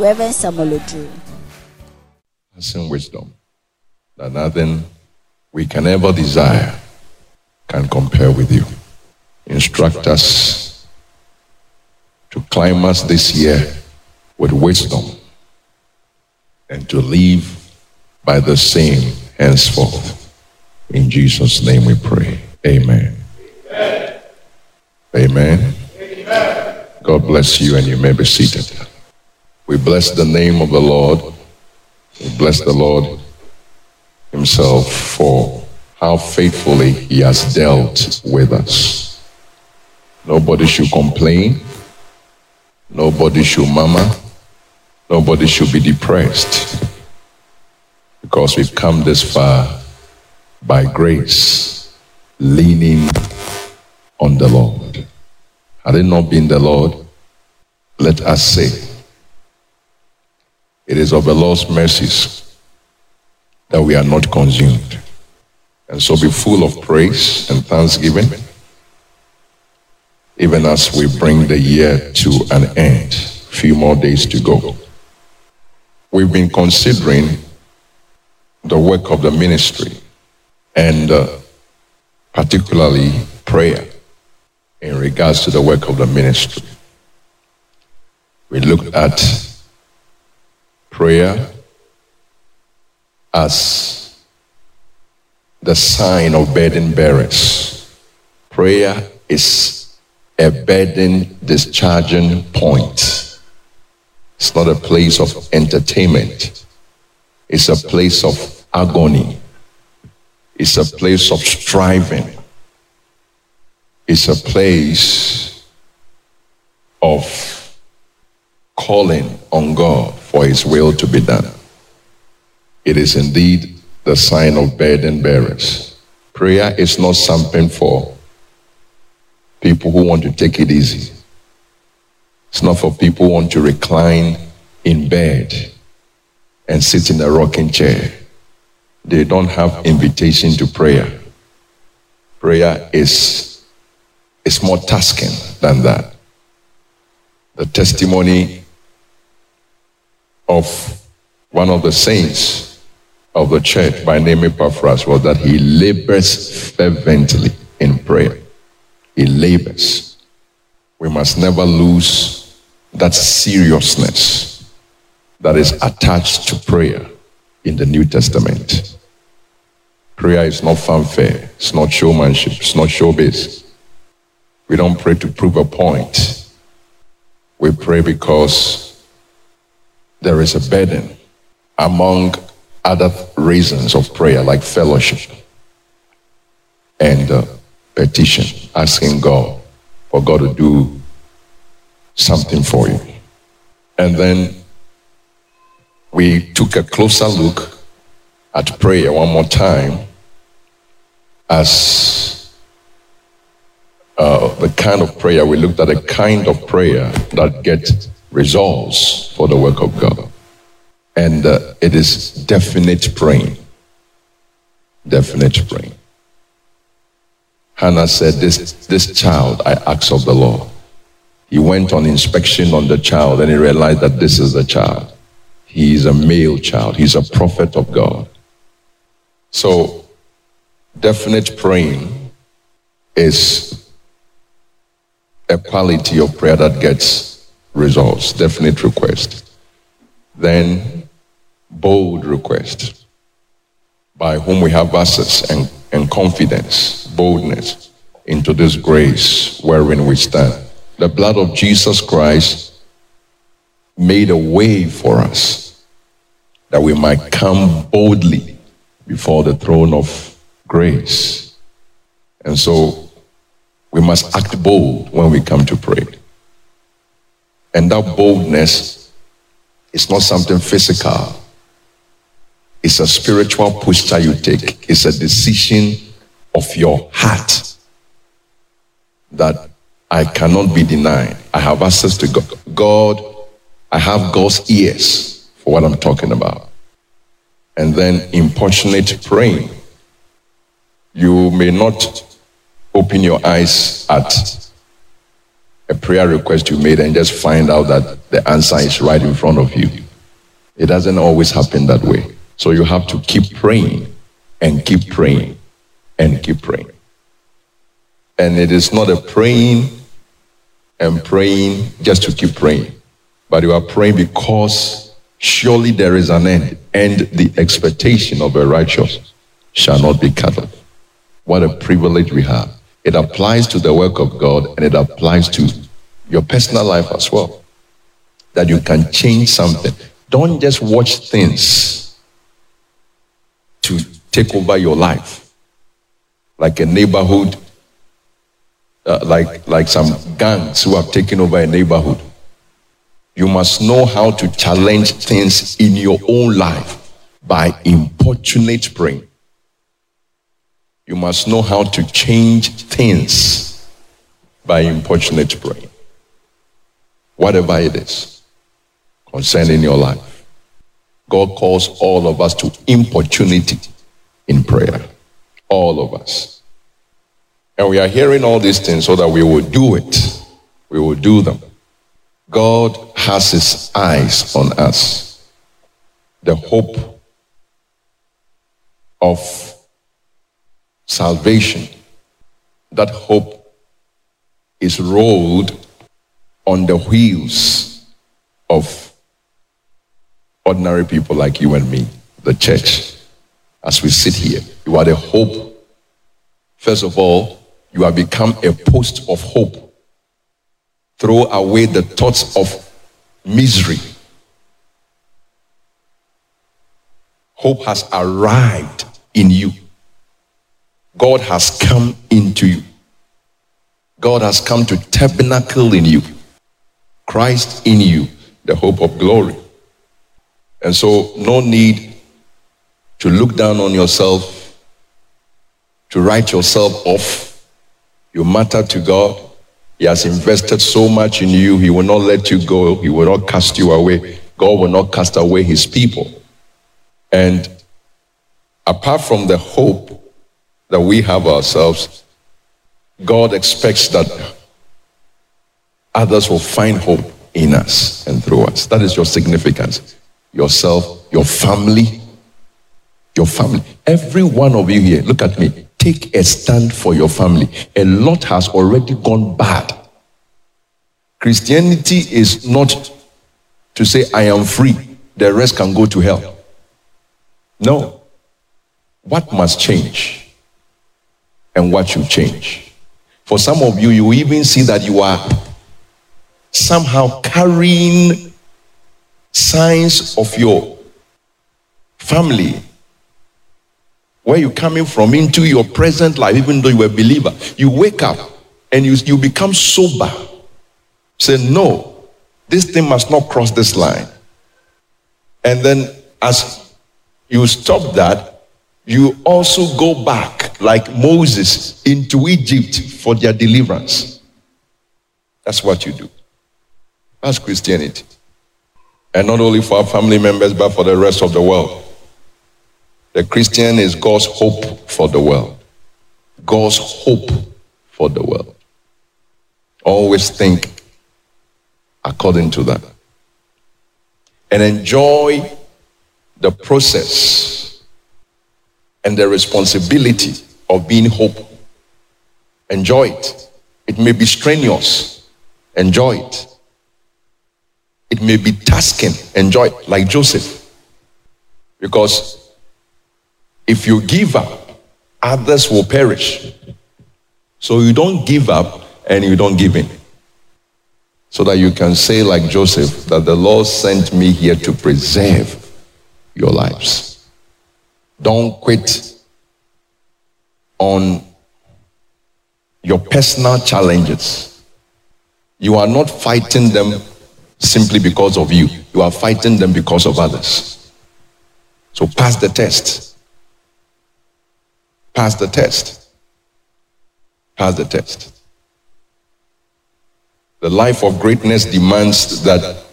Reverend Samuel Odro. Passing wisdom that nothing we can ever desire can compare with you. Instruct us to climb us this year with wisdom and to live by the same henceforth. In Jesus' name we pray. Amen. Amen. Amen. Amen. God bless you and you may be seated. We bless the name of the Lord. We bless the Lord Himself for how faithfully He has dealt with us. Nobody should complain. Nobody should murmur. Nobody should be depressed because we've come this far by grace, leaning on the Lord. Had it not been the Lord, let us say, it is of the Lord's mercies that we are not consumed. And so be full of praise and thanksgiving, even as we bring the year to an end. Few more days to go. We've been considering the work of the ministry and uh, particularly prayer in regards to the work of the ministry. We looked at prayer as the sign of burden bearers. Prayer is a burden discharging point. It's not a place of entertainment. It's a place of agony. It's a place of striving. It's a place of calling on God for His will to be done. It is indeed the sign of burden bearers. Prayer is not something for people who want to take it easy. It's not for people who want to recline in bed and sit in a rocking chair. They don't have invitation to prayer. Prayer is, is more tasking than that. The testimony of one of the saints of the church by name Epaphras was that he labors fervently in prayer. He labors. We must never lose that seriousness that is attached to prayer in the New Testament. Prayer is not fanfare, it's not showmanship, it's not showbiz. We don't pray to prove a point. We pray because there is a burden among other reasons of prayer, like fellowship and uh, petition, asking God for God to do something for you. And then we took a closer look at prayer one more time as uh, the kind of prayer we looked at the kind of prayer that gets results for the work of God. And uh, it is definite praying. Definite praying. Hannah said, this, this child I ask of the Lord. He went on inspection on the child and he realized that this is the child. He is a male child. He's a prophet of God. So, definite praying is a quality of prayer that gets results, definite request. Then, bold request by whom we have access and, and confidence, boldness into this grace wherein we stand. The blood of Jesus Christ made a way for us that we might come boldly before the throne of grace. And so we must act bold when we come to pray. And that boldness is not something physical. It's a spiritual posture you take. It's a decision of your heart that I cannot be denied. I have access to God. God, I have God's ears for what I'm talking about. And then importunate praying. You may not open your eyes at a prayer request you made and just find out that the answer is right in front of you. It doesn't always happen that way. So you have to keep praying and keep praying and keep praying. And it is not a praying and praying just to keep praying, but you are praying because surely there is an end, and the expectation of a righteous shall not be cut off. What a privilege we have. It applies to the work of God and it applies to your personal life as well. That you can change something. Don't just watch things to take over your life. Like a neighborhood uh, like, like some gangs who have taken over a neighborhood. You must know how to challenge things in your own life by importunate praying. You must know how to change things by importunate praying. Whatever it is concerning your life. God calls all of us to importunity in prayer. All of us. And we are hearing all these things so that we will do it. We will do them. God has his eyes on us. The hope of salvation. That hope is rolled on the wheels of ordinary people like you and me, the church. As we sit here, you are the hope, first of all, you have become a post of hope. Throw away the thoughts of misery. Hope has arrived in you. God has come into you. God has come to tabernacle in you. Christ in you, the hope of glory. And so, no need to look down on yourself, to write yourself off you matter to God. He has invested so much in you. He will not let you go. He will not cast you away. God will not cast away his people. And apart from the hope that we have ourselves, God expects that others will find hope in us and through us. That is your significance. Yourself, your family, your family. Every one of you here, look at me. Take a stand for your family. A lot has already gone bad. Christianity is not to say, I am free, the rest can go to hell. No. What must change? And what you change? For some of you, you even see that you are somehow carrying signs of your family where you're coming from into your present life, even though you're a believer, you wake up and you, you become sober. Say, no, this thing must not cross this line. And then as you stop that, you also go back like Moses into Egypt for their deliverance. That's what you do. That's Christianity. And not only for our family members, but for the rest of the world. The Christian is God's hope for the world. God's hope for the world. Always think according to that. And enjoy the process and the responsibility of being hope. Enjoy it. It may be strenuous. Enjoy it. It may be tasking. Enjoy it, like Joseph. Because if you give up, others will perish. So you don't give up and you don't give in. So that you can say, like Joseph, that the Lord sent me here to preserve your lives. Don't quit on your personal challenges. You are not fighting them simply because of you. You are fighting them because of others. So pass the test. Pass the test. Pass the test. The life of greatness demands that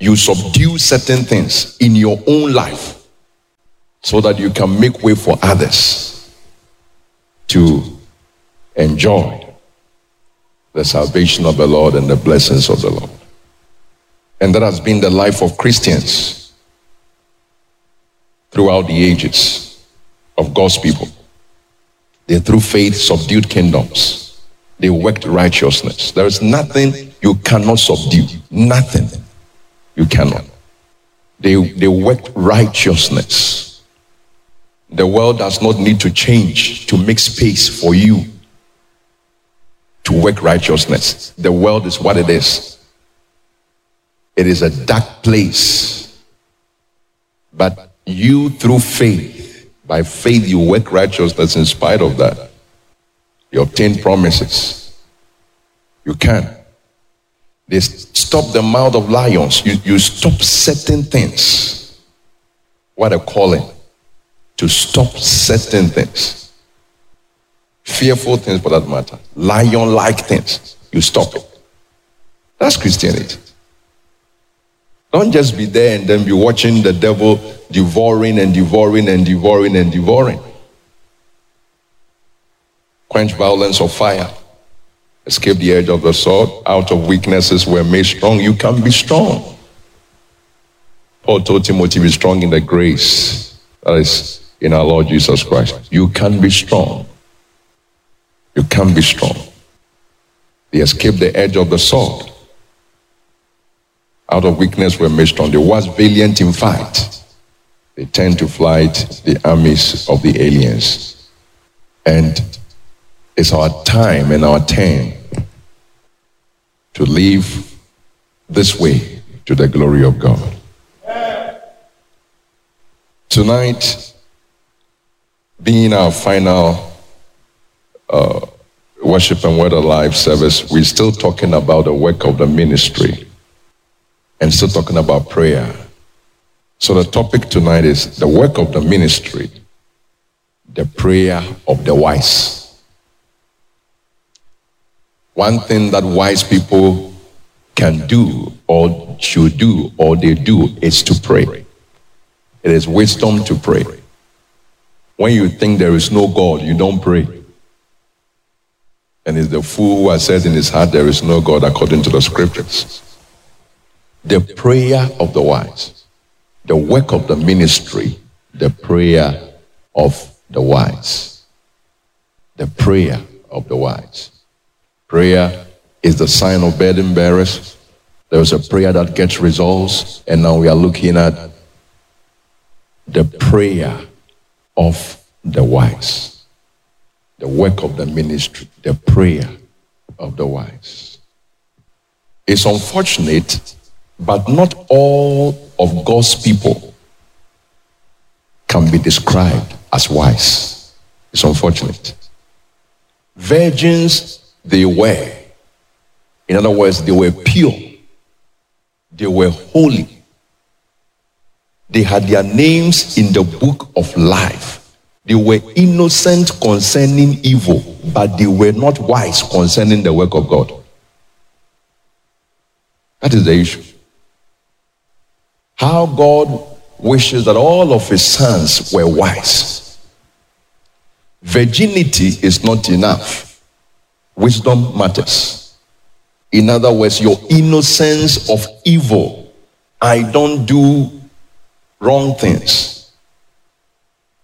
you subdue certain things in your own life so that you can make way for others to enjoy the salvation of the Lord and the blessings of the Lord. And that has been the life of Christians throughout the ages of God's people. They, through faith, subdued kingdoms. They worked righteousness. There is nothing you cannot subdue. Nothing you cannot. They, they worked righteousness. The world does not need to change to make space for you to work righteousness. The world is what it is. It is a dark place. But you, through faith, by faith, you work righteousness in spite of that. You obtain promises. You can. They stop the mouth of lions. You, you stop certain things. What a calling. To stop certain things fearful things for that matter, lion like things, you stop it. That's Christianity. Don't just be there and then be watching the devil devouring and devouring and devouring and devouring. Quench violence of fire. Escape the edge of the sword. Out of weaknesses were made strong. You can be strong. Paul told Timothy, be strong in the grace that is in our Lord Jesus Christ. You can be strong. You can be strong. They escaped the edge of the sword. Out of weakness were made strong. They was valiant in fight. They turned to flight the armies of the aliens. And it's our time and our turn to live this way to the glory of God. Tonight, being our final uh, worship and word alive service, we're still talking about the work of the ministry and still talking about prayer. So the topic tonight is the work of the ministry, the prayer of the wise. One thing that wise people can do or should do or they do is to pray. It is wisdom to pray. When you think there is no God, you don't pray. And is the fool who has said in his heart, There is no God according to the scriptures. The prayer of the wise, the work of the ministry, the prayer of the wise. The prayer of the wise. Prayer is the sign of burden bearers. There is a prayer that gets results, and now we are looking at the prayer of the wise the work of the ministry, the prayer of the wise. It's unfortunate, but not all of God's people can be described as wise. It's unfortunate. Virgins, they were. In other words, they were pure. They were holy. They had their names in the book of life. They were innocent concerning evil, but they were not wise concerning the work of God. That is the issue. How God wishes that all of his sons were wise. Virginity is not enough. Wisdom matters. In other words, your innocence of evil. I don't do wrong things.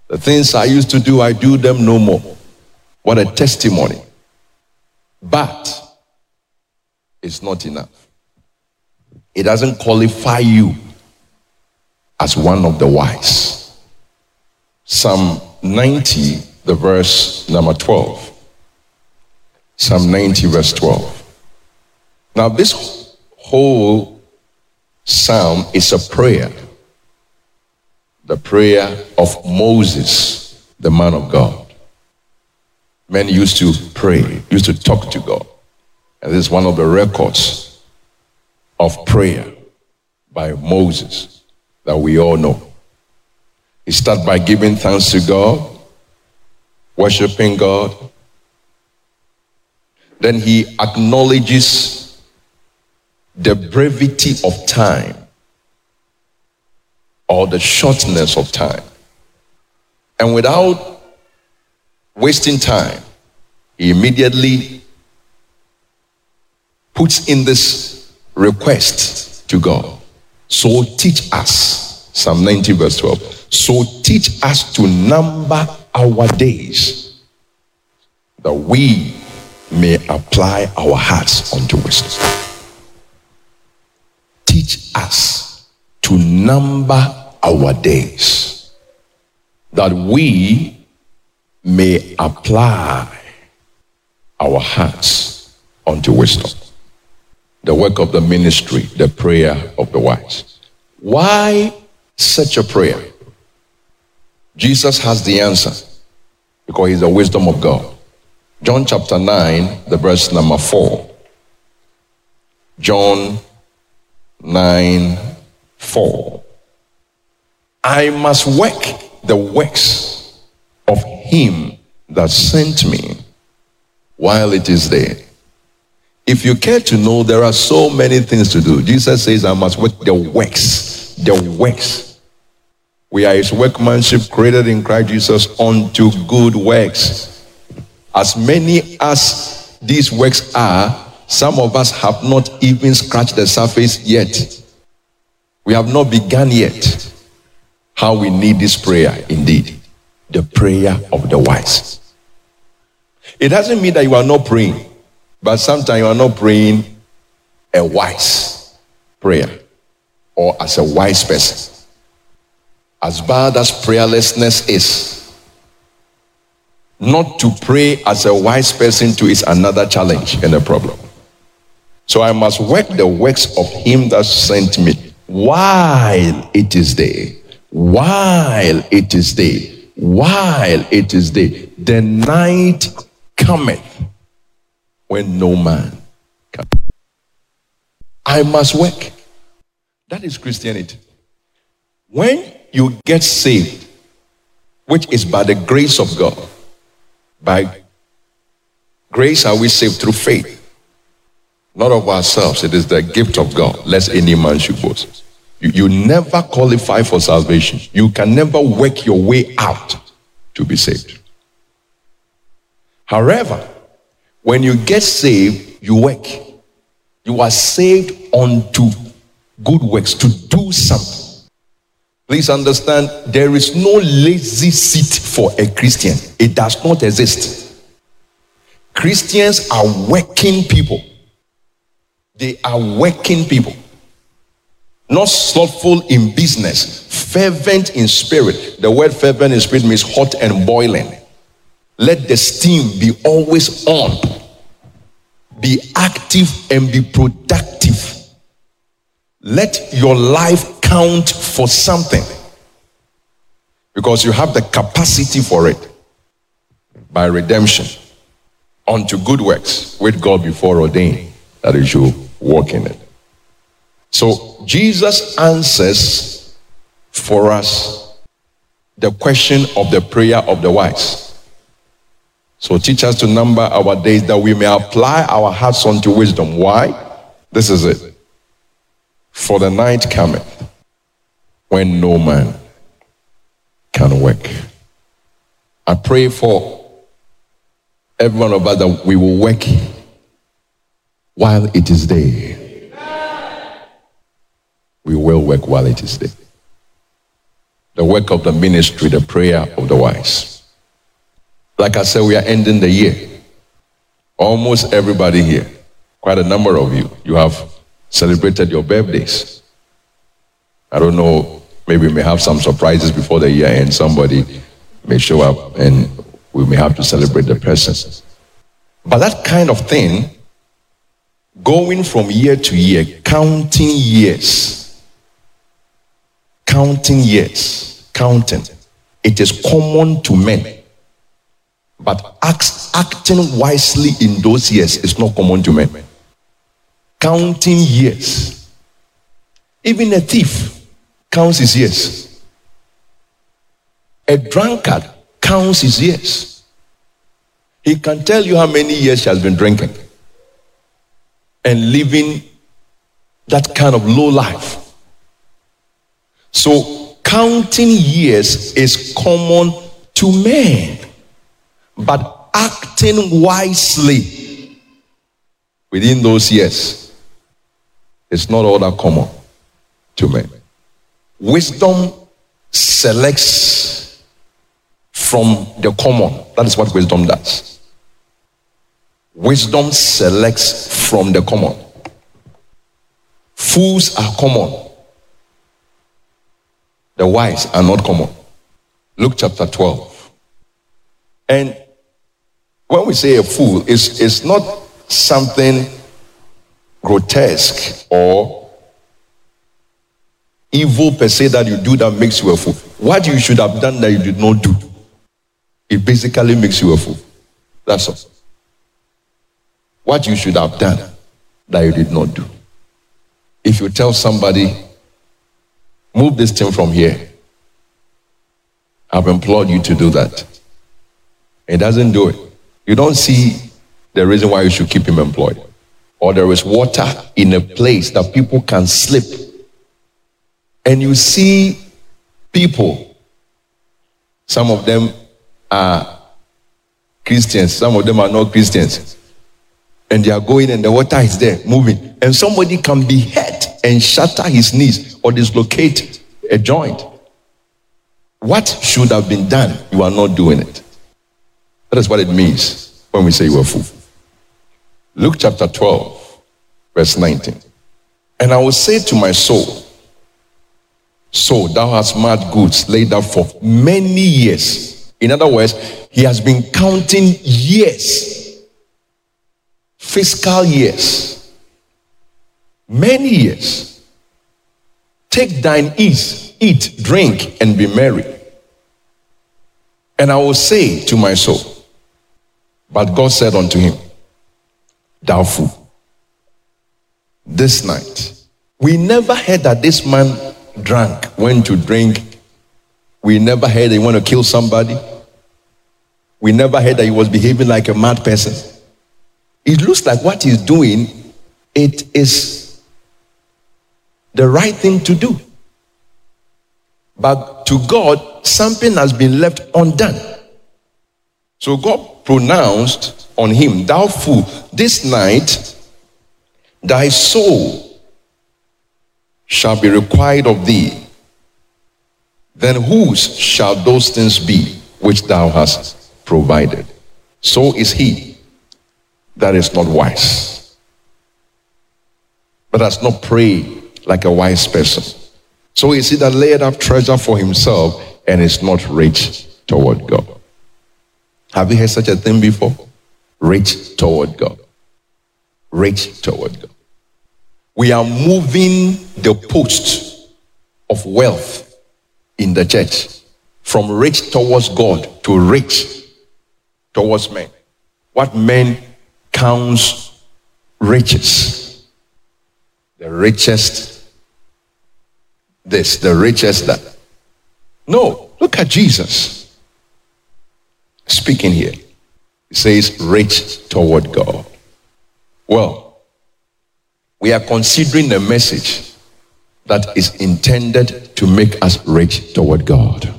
The things I used to do, I do them no more. What a testimony. But it's not enough. It doesn't qualify you as one of the wise. Psalm 90, the verse number 12. Psalm 90, verse 12. Now, this whole psalm is a prayer the prayer of Moses, the man of God. Men used to pray, used to talk to God. And this is one of the records of prayer by Moses that we all know. He starts by giving thanks to God, worshiping God. Then he acknowledges the brevity of time or the shortness of time. And without wasting time, he immediately puts in this request to God. So teach us, Psalm 90, verse 12. So teach us to number our days that we may apply our hearts unto wisdom. Teach us to number our days that we may apply our hearts unto wisdom. The work of the ministry, the prayer of the wise. Why such a prayer? Jesus has the answer because he's the wisdom of God. John chapter 9, the verse number 4. John 9, 4. I must work the works of him that sent me while it is day. If you care to know, there are so many things to do. Jesus says, I must work the works. The works. We are his workmanship created in Christ Jesus unto good works. As many as these works are, some of us have not even scratched the surface yet. We have not begun yet. How we need this prayer indeed. The prayer of the wise. It doesn't mean that you are not praying, but sometimes you are not praying a wise prayer or as a wise person. As bad as prayerlessness is, not to pray as a wise person to is another challenge and a problem. So I must work the works of him that sent me while it is day. While it is day. While it is day. The night cometh when no man can. I must work. That is Christianity. When you get saved, which is by the grace of God, by grace are we saved through faith, not of ourselves. It is the gift of God, lest any man should boast. You, you never qualify for salvation. You can never work your way out to be saved. However, when you get saved, you work. You are saved unto good works to do something. Please understand, there is no lazy seat for a Christian. It does not exist. Christians are working people. They are working people. Not slothful in business, fervent in spirit. The word fervent in spirit means hot and boiling. Let the steam be always on. Be active and be productive. Let your life count for something because you have the capacity for it by redemption unto good works with God before ordained that you should walk in it. So Jesus answers for us the question of the prayer of the wise. So teach us to number our days that we may apply our hearts unto wisdom. Why? This is it. For the night cometh when no man can work. I pray for every one of us that we will work while it is day. We will work while it is day. The work of the ministry, the prayer of the wise. Like I said, we are ending the year. Almost everybody here, quite a number of you, you have celebrated your birthdays. I don't know, maybe we may have some surprises before the year end. Somebody may show up and we may have to celebrate the person. But that kind of thing, going from year to year, counting years, counting years, counting, it is common to men. But act, acting wisely in those years is not common to men. Counting years Even a thief counts his years. A drunkard counts his years. He can tell you how many years he has been drinking and living that kind of low life. So, counting years is common to men, but acting wisely within those years is not all that common to men. Wisdom selects from the common. That is what wisdom does. Wisdom selects from the common. Fools are common. The wise are not common. Luke chapter 12. And when we say a fool, it's, it's not something grotesque or evil per se that you do that makes you a fool. What you should have done that you did not do, it basically makes you a fool. That's all. What you should have done that you did not do. If you tell somebody, move this thing from here, I've implored you to do that. He doesn't do it. You don't see the reason why you should keep him employed. Or there is water in a place that people can slip. And you see people, some of them are Christians, some of them are not Christians. And they are going and the water is there moving. And somebody can be hurt and shatter his knees or dislocate a joint. What should have been done, you are not doing it. That is what it means when we say you are fool. Luke chapter 12, verse 19. And I will say to my soul, So thou hast mad goods laid up for many years. In other words, he has been counting years, fiscal years, many years. Take thine ease, eat, drink, and be merry. And I will say to my soul, but God said unto him, Thou fool, this night, we never heard that this man drank, went to drink. We never heard that he want to kill somebody. We never heard that he was behaving like a mad person. It looks like what he's doing, it is the right thing to do. But to God, something has been left undone. So God pronounced on him, Thou fool, this night thy soul shall be required of thee. Then whose shall those things be which thou hast provided? So is he that is not wise, but does not pray like a wise person. So he that laid up treasure for himself and is not rich toward God. Have you heard such a thing before? Rich toward God. Rich toward God. We are moving the post of wealth in the church from rich towards God to rich towards men. What men counts riches? The richest this, the richest that. No, look at Jesus speaking here. He says, rich toward God. Well, we are considering a message that is intended to make us rich toward God.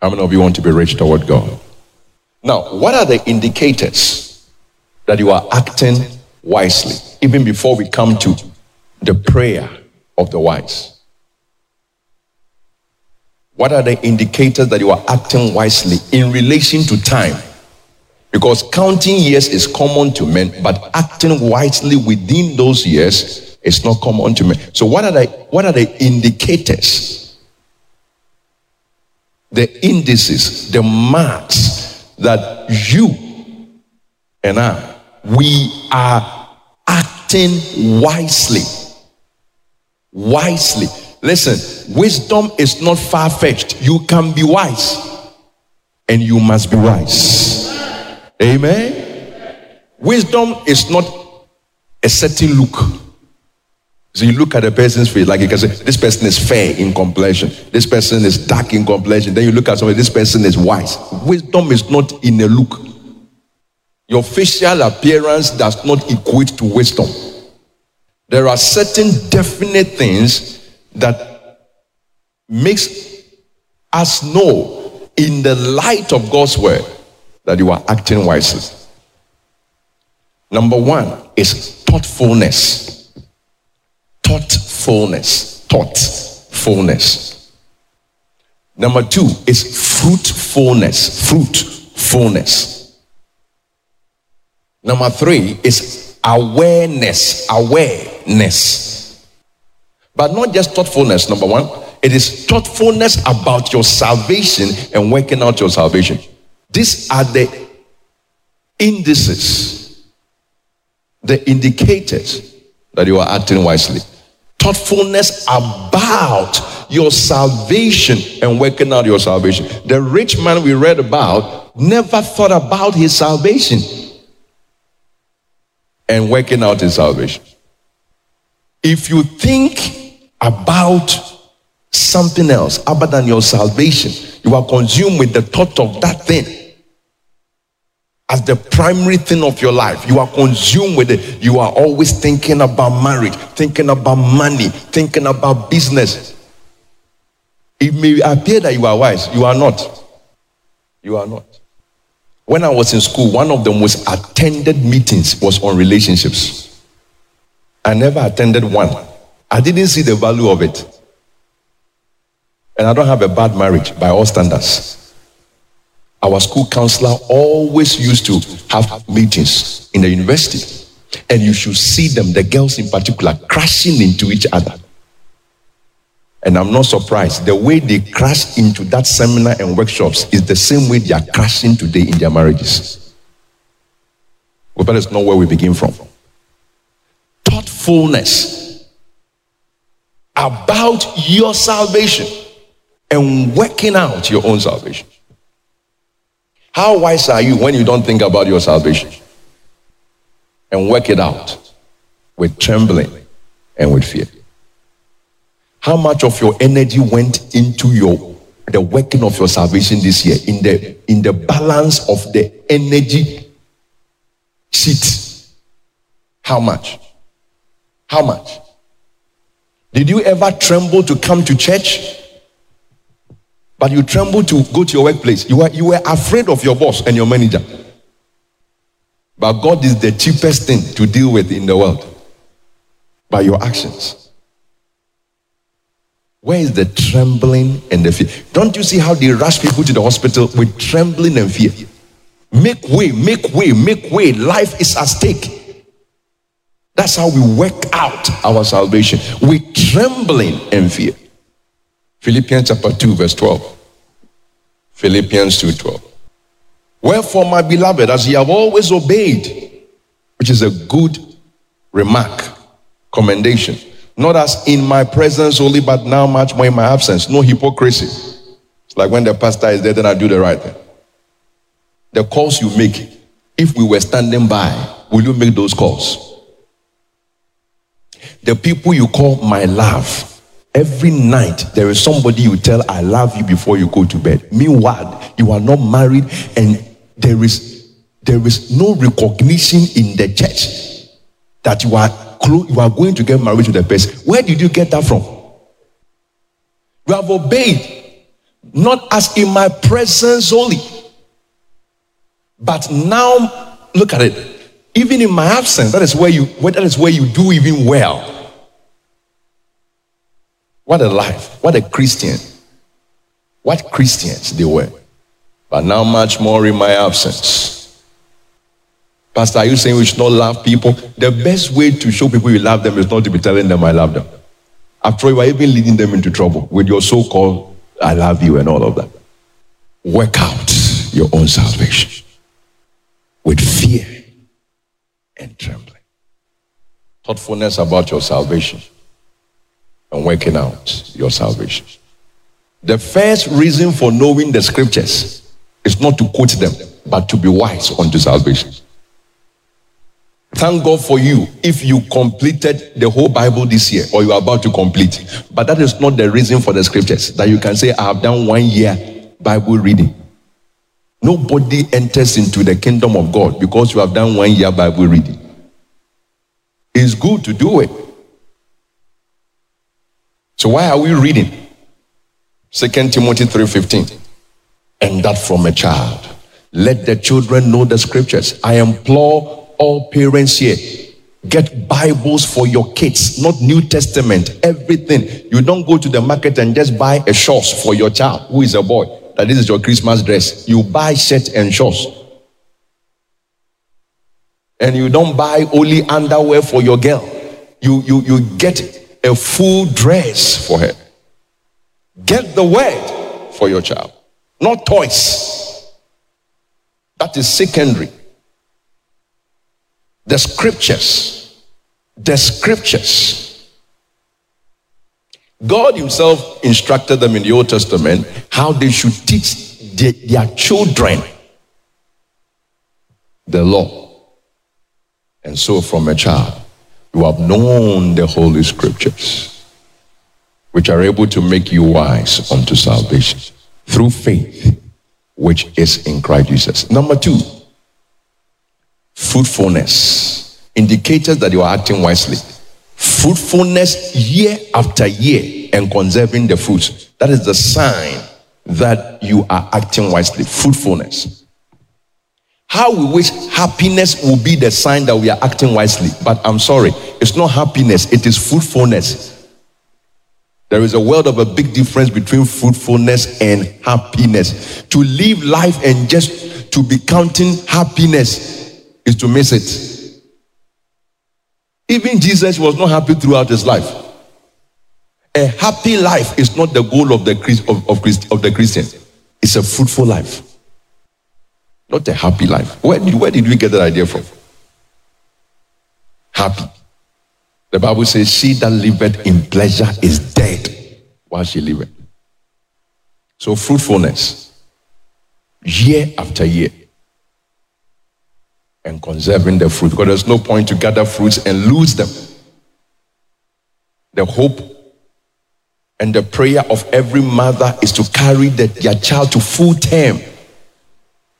How many of you want to be rich toward God? Now, what are the indicators that you are acting wisely? Even before we come to the prayer of the wise. What are the indicators that you are acting wisely in relation to time? Because counting years is common to men, but acting wisely within those years is not common to men. So what are the what are the indicators? The indices, the marks that you and I we are acting wisely. Wisely. Listen, wisdom is not far fetched. You can be wise and you must be wise. Amen. Wisdom is not a certain look, So you look at a person's face, like you can say, this person is fair in complexion, this person is dark in complexion. Then you look at somebody, this person is wise. Wisdom is not in a look. Your facial appearance does not equate to wisdom. There are certain definite things that makes us know in the light of God's word that you are acting wisely. Number one is thoughtfulness. Thoughtfulness. Thoughtfulness. Number two is fruitfulness. Fruitfulness. Number three is awareness. Awareness. But not just thoughtfulness, number one. It is thoughtfulness about your salvation and working out your salvation. These are the indices, the indicators that you are acting wisely. Thoughtfulness about your salvation and working out your salvation. The rich man we read about never thought about his salvation and working out his salvation. If you think about something else other than your salvation, you are consumed with the thought of that thing as the primary thing of your life. You are consumed with it. You are always thinking about marriage, thinking about money, thinking about business. It may appear that you are wise. You are not. You are not. When I was in school, one of the most attended meetings was on relationships. I never attended one. I didn't see the value of it. And I don't have a bad marriage by all standards. Our school counselor always used to have meetings in the university. And you should see them, the girls in particular, crashing into each other. And I'm not surprised. The way they crash into that seminar and workshops is the same way they are crashing today in their marriages. But that is not where we begin from. Thoughtfulness about your salvation and working out your own salvation. How wise are you when you don't think about your salvation? And work it out with trembling and with fear. How much of your energy went into your the working of your salvation this year in the in the balance of the energy sheet? How much? How much? Did you ever tremble to come to church? But you tremble to go to your workplace. You were, you were afraid of your boss and your manager. But God is the cheapest thing to deal with in the world by your actions. Where is the trembling and the fear? Don't you see how they rush people to the hospital with trembling and fear? Make way, make way, make way. Life is at stake. That's how we work out our salvation with trembling and fear. Philippians chapter 2, verse 12. Philippians 2 12. Wherefore, my beloved, as ye have always obeyed, which is a good remark, commendation, not as in my presence only, but now much more in my absence. No hypocrisy. It's like when the pastor is there, then I do the right thing. The calls you make, if we were standing by, will you make those calls? The people you call my love, Every night, there is somebody you tell, I love you before you go to bed. Meanwhile, you are not married and there is, there is no recognition in the church that you are, you are going to get married to the person. Where did you get that from? You have obeyed, not as in my presence only, but now look at it. Even in my absence, that is where you that is where you do even well. What a life. What a Christian. What Christians they were. But now, much more in my absence. Pastor, are you saying we should not love people? The best way to show people you love them is not to be telling them I love them. After you are even leading them into trouble with your so called I love you and all of that. Work out your own salvation with fear and trembling. Thoughtfulness about your salvation and working out your salvation. The first reason for knowing the scriptures is not to quote them, but to be wise unto salvation. Thank God for you if you completed the whole Bible this year or you are about to complete. But that is not the reason for the scriptures that you can say, I have done one year Bible reading. Nobody enters into the kingdom of God because you have done one year Bible reading. It's good to do it. So why are we reading? Second Timothy 3:15. And that from a child. Let the children know the scriptures. I implore all parents here. Get bibles for your kids not new testament everything. You don't go to the market and just buy a shorts for your child who is a boy that this is your christmas dress. You buy shirt and shorts. And you don't buy only underwear for your girl. You you you get a full dress for her. Get the word for your child. Not toys. That is secondary the scriptures. The scriptures. God Himself instructed them in the Old Testament how they should teach their, their children the law. And so, from a child, you have known the Holy Scriptures, which are able to make you wise unto salvation through faith, which is in Christ Jesus. Number two, fruitfulness indicators that you are acting wisely. Fruitfulness year after year and conserving the fruits that is the sign that you are acting wisely. Fruitfulness. How we wish happiness will be the sign that we are acting wisely. But i'm sorry it's not happiness it is fruitfulness. There is a world of a big difference between fruitfulness and happiness. To live life and just to be counting happiness is to miss it. Even Jesus was not happy throughout his life. A happy life is not the goal of the, of, of, of the Christian, it's a fruitful life. Not a happy life. Where did, where did we get that idea from? Happy. The Bible says, She that liveth in pleasure is dead while she liveth. So, fruitfulness, year after year and conserving the fruit because there's no point to gather fruits and lose them. The hope and the prayer of every mother is to carry the, their child to full term.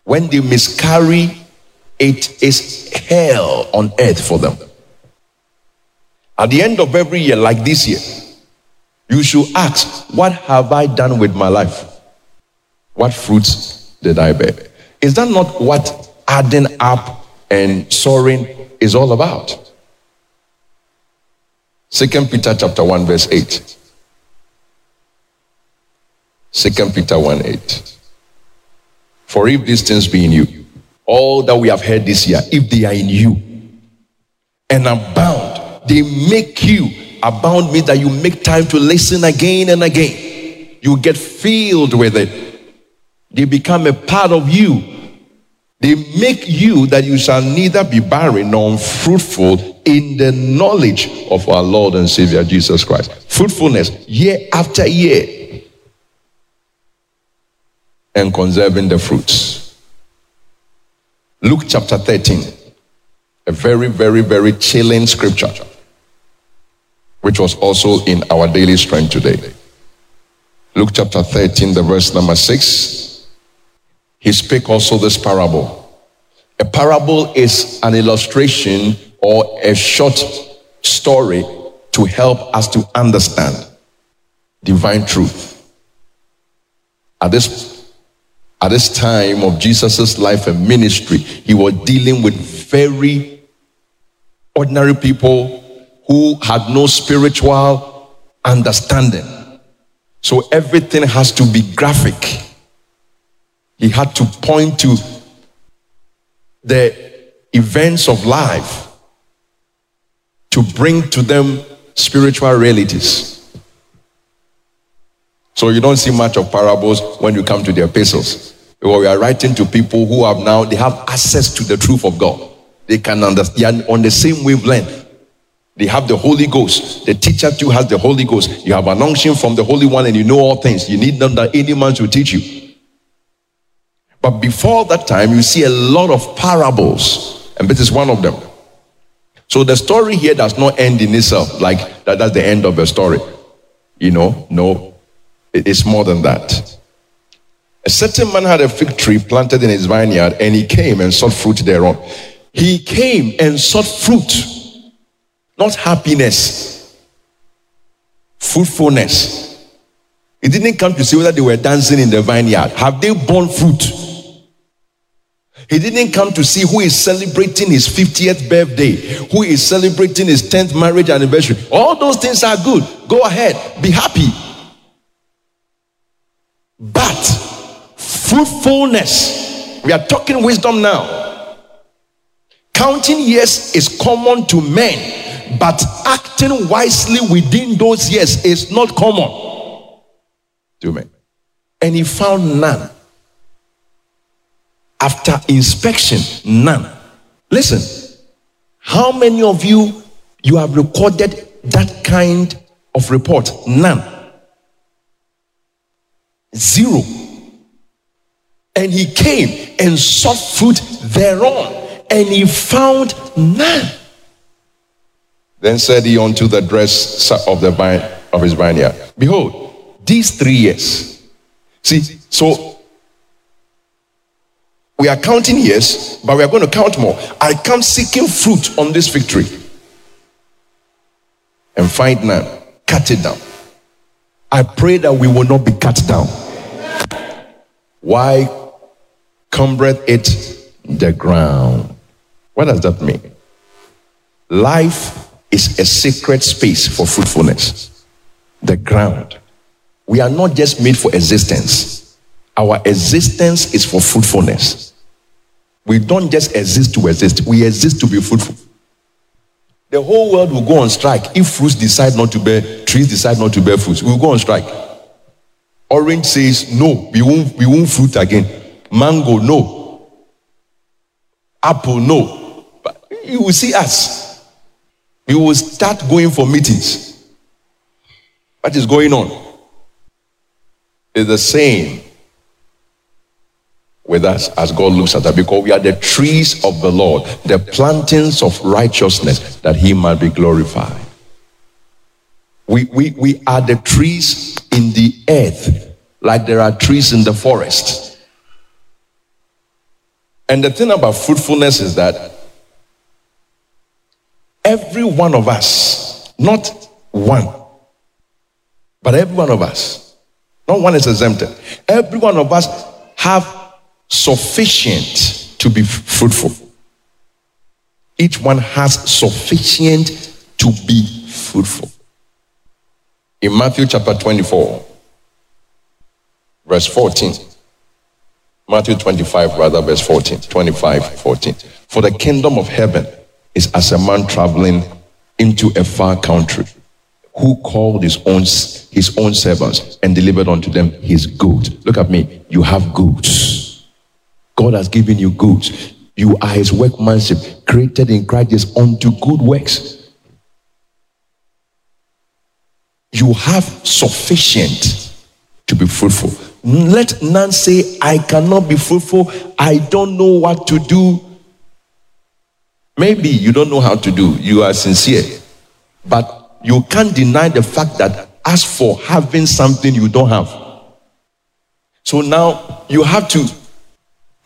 When they miscarry, it is hell on earth for them. At the end of every year, like this year, you should ask, What have I done with my life? What fruits did I bear? Is that not what adding up and soaring is all about. Second Peter chapter 1 verse 8. Second Peter 1 8. For if these things be in you, all that we have heard this year, if they are in you and abound, they make you abound means that you make time to listen again and again. You get filled with it. They become a part of you they make you that you shall neither be barren nor unfruitful in the knowledge of our Lord and Savior Jesus Christ. Fruitfulness year after year and conserving the fruits. Luke chapter 13, a very, very, very chilling scripture, which was also in our daily strength today. Luke chapter 13, the verse number 6 he spake also this parable. A parable is an illustration or a short story to help us to understand divine truth. At this, at this time of Jesus' life and ministry, he was dealing with very ordinary people who had no spiritual understanding. So everything has to be graphic he had to point to the events of life to bring to them spiritual realities. So you don't see much of parables when you come to the epistles. Because we are writing to people who have now they have access to the truth of God. They can understand on the same wavelength. They have the Holy Ghost. The teacher too has the Holy Ghost. You have an unction from the Holy One and you know all things. You need not that any man to teach you. But before that time, you see a lot of parables, and this is one of them. So the story here does not end in itself, like that, that's the end of the story. You know, no, it's more than that. A certain man had a fig tree planted in his vineyard, and he came and sought fruit thereon. He came and sought fruit, not happiness, fruitfulness. He didn't come to see whether they were dancing in the vineyard. Have they borne fruit? He didn't come to see who is celebrating his 50th birthday, who is celebrating his 10th marriage anniversary. All those things are good. Go ahead, be happy. But fruitfulness, we are talking wisdom now. Counting years is common to men, but acting wisely within those years is not common to men. And he found none. After inspection, none. Listen, how many of you you have recorded that kind of report? None. Zero. And he came and sought fruit thereon, and he found none. Then said he unto the dress of the vine of his vineyard, Behold, these three years. See, so we are counting years, but we are going to count more. I come seeking fruit on this victory and find none. Cut it down. I pray that we will not be cut down. Why cumbereth it the ground? What does that mean? Life is a sacred space for fruitfulness. The ground. We are not just made for existence. Our existence is for fruitfulness. We don't just exist to exist, we exist to be fruitful. The whole world will go on strike if fruits decide not to bear, trees decide not to bear fruits. We'll go on strike. Orange says, no, we won't, we won't fruit again. Mango, no. Apple, no. But you will see us. We will start going for meetings. What is going on? It's the same with us as God looks at us because we are the trees of the Lord, the plantings of righteousness that he might be glorified. We, we, we are the trees in the earth, like there are trees in the forest. And the thing about fruitfulness is that every one of us, not one, but every one of us, not one is exempted, every one of us have sufficient to be fruitful. Each one has sufficient to be fruitful. In Matthew chapter 24, verse 14. Matthew 25, rather, verse 14. 25, 14. For the kingdom of heaven is as a man traveling into a far country who called his own his own servants and delivered unto them his goods. Look at me. You have goods God has given you goods. You are his workmanship, created in Christ unto good works. You have sufficient to be fruitful. Let none say, I cannot be fruitful. I don't know what to do. Maybe you don't know how to do. You are sincere. But you can't deny the fact that as for having something you don't have. So now you have to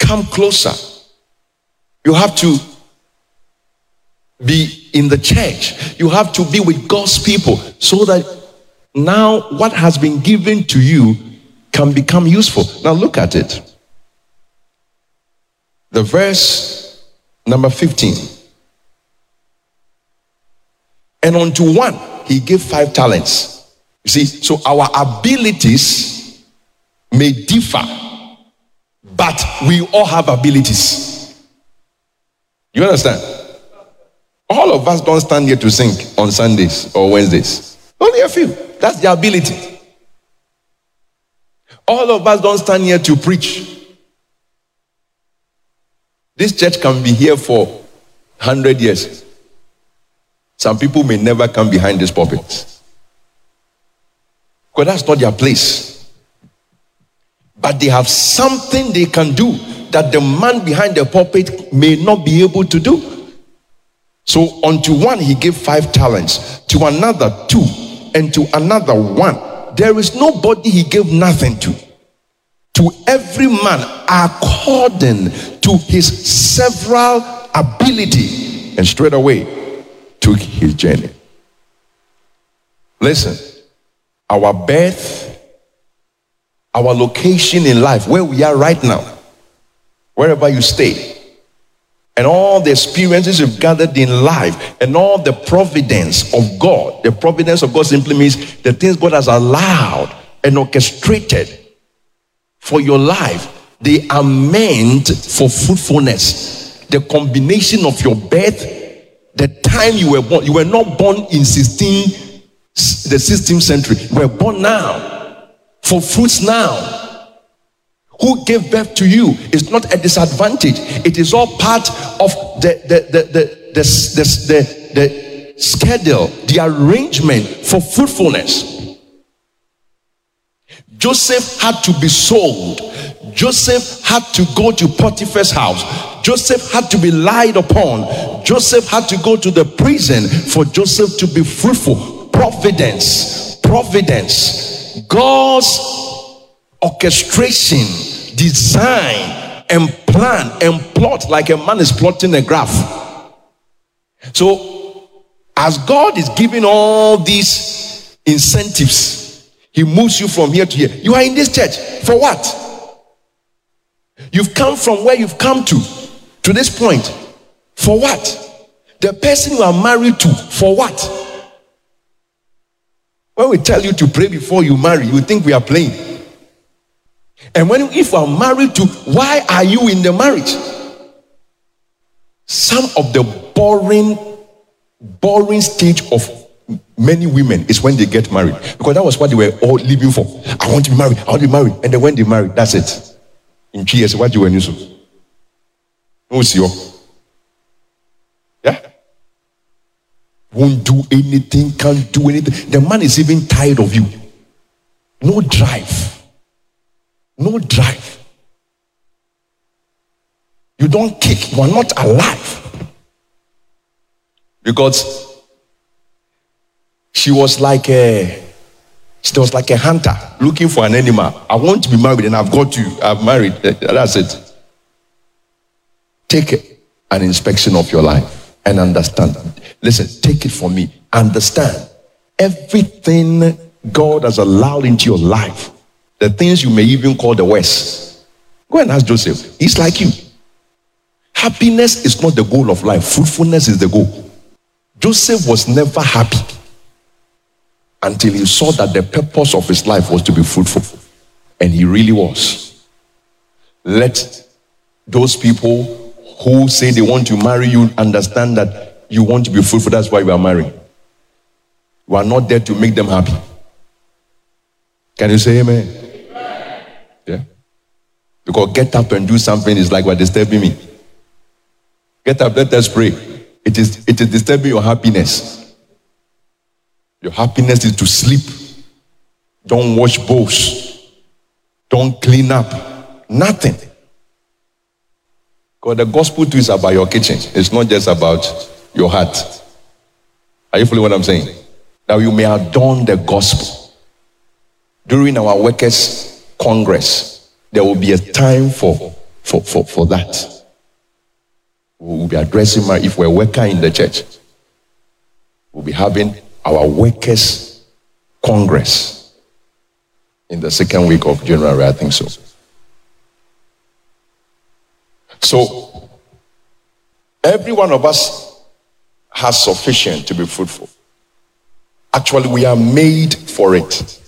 come closer. You have to be in the church. You have to be with God's people so that now what has been given to you can become useful. Now look at it. The verse number 15. And unto one he gave five talents. You see, so our abilities may differ but we all have abilities. You understand? All of us don't stand here to sing on Sundays or Wednesdays. Only a few. That's the ability. All of us don't stand here to preach. This church can be here for 100 years. Some people may never come behind this pulpit. Because that's not their place but they have something they can do that the man behind the pulpit may not be able to do. So unto one he gave five talents, to another two, and to another one. There is nobody he gave nothing to. To every man according to his several ability, and straight away took his journey. Listen, our birth, our location in life, where we are right now, wherever you stay, and all the experiences you've gathered in life, and all the providence of God. The providence of God simply means the things God has allowed and orchestrated for your life, they are meant for fruitfulness. The combination of your birth, the time you were born, you were not born in 16 the 16th century. We're born now for fruits now. Who gave birth to you is not a disadvantage. It is all part of the the the the the, the, the, the schedule, the arrangement for fruitfulness. Joseph had to be sold. Joseph had to go to Potiphar's house. Joseph had to be lied upon. Joseph had to go to the prison for Joseph to be fruitful providence, providence, God's orchestration, design, and plan and plot like a man is plotting a graph. So, as God is giving all these incentives, He moves you from here to here. You are in this church for what? You've come from where you've come to, to this point. For what? The person you are married to, for what? When we tell you to pray before you marry, you think we are playing. And when if you are married to, why are you in the marriage? Some of the boring, boring stage of many women is when they get married. Because that was what they were all living for. I want to be married, I want to be married. And then when they marry, that's it. In years, what do you want to do? Who's your? Yeah? Won't do anything, can't do anything. The man is even tired of you. No drive. No drive. You don't kick, you are not alive. Because she was like a she was like a hunter looking for an animal. I want to be married and I've got you. I've married. That's it. Take an inspection of your life and understand Listen, take it from me. Understand everything God has allowed into your life, the things you may even call the worst. Go and ask Joseph. He's like you. Happiness is not the goal of life, fruitfulness is the goal. Joseph was never happy until he saw that the purpose of his life was to be fruitful. And he really was. Let those people who say they want to marry you understand that you want to be fruitful. That's why we are married. We are not there to make them happy. Can you say amen? amen? Yeah. Because get up and do something is like what disturbing me. Get up, let us pray. It is it is disturbing your happiness. Your happiness is to sleep. Don't wash bowls. Don't clean up. Nothing. Because the gospel too is about your kitchen. It's not just about your heart. Are you following what I'm saying? Now you may adorn the gospel. During our workers' congress, there will be a time for, for, for, for that. We will be addressing my, if we're worker in the church, we'll be having our workers' congress in the second week of January, I think so. So, every one of us has sufficient to be fruitful. Actually, we are made for it.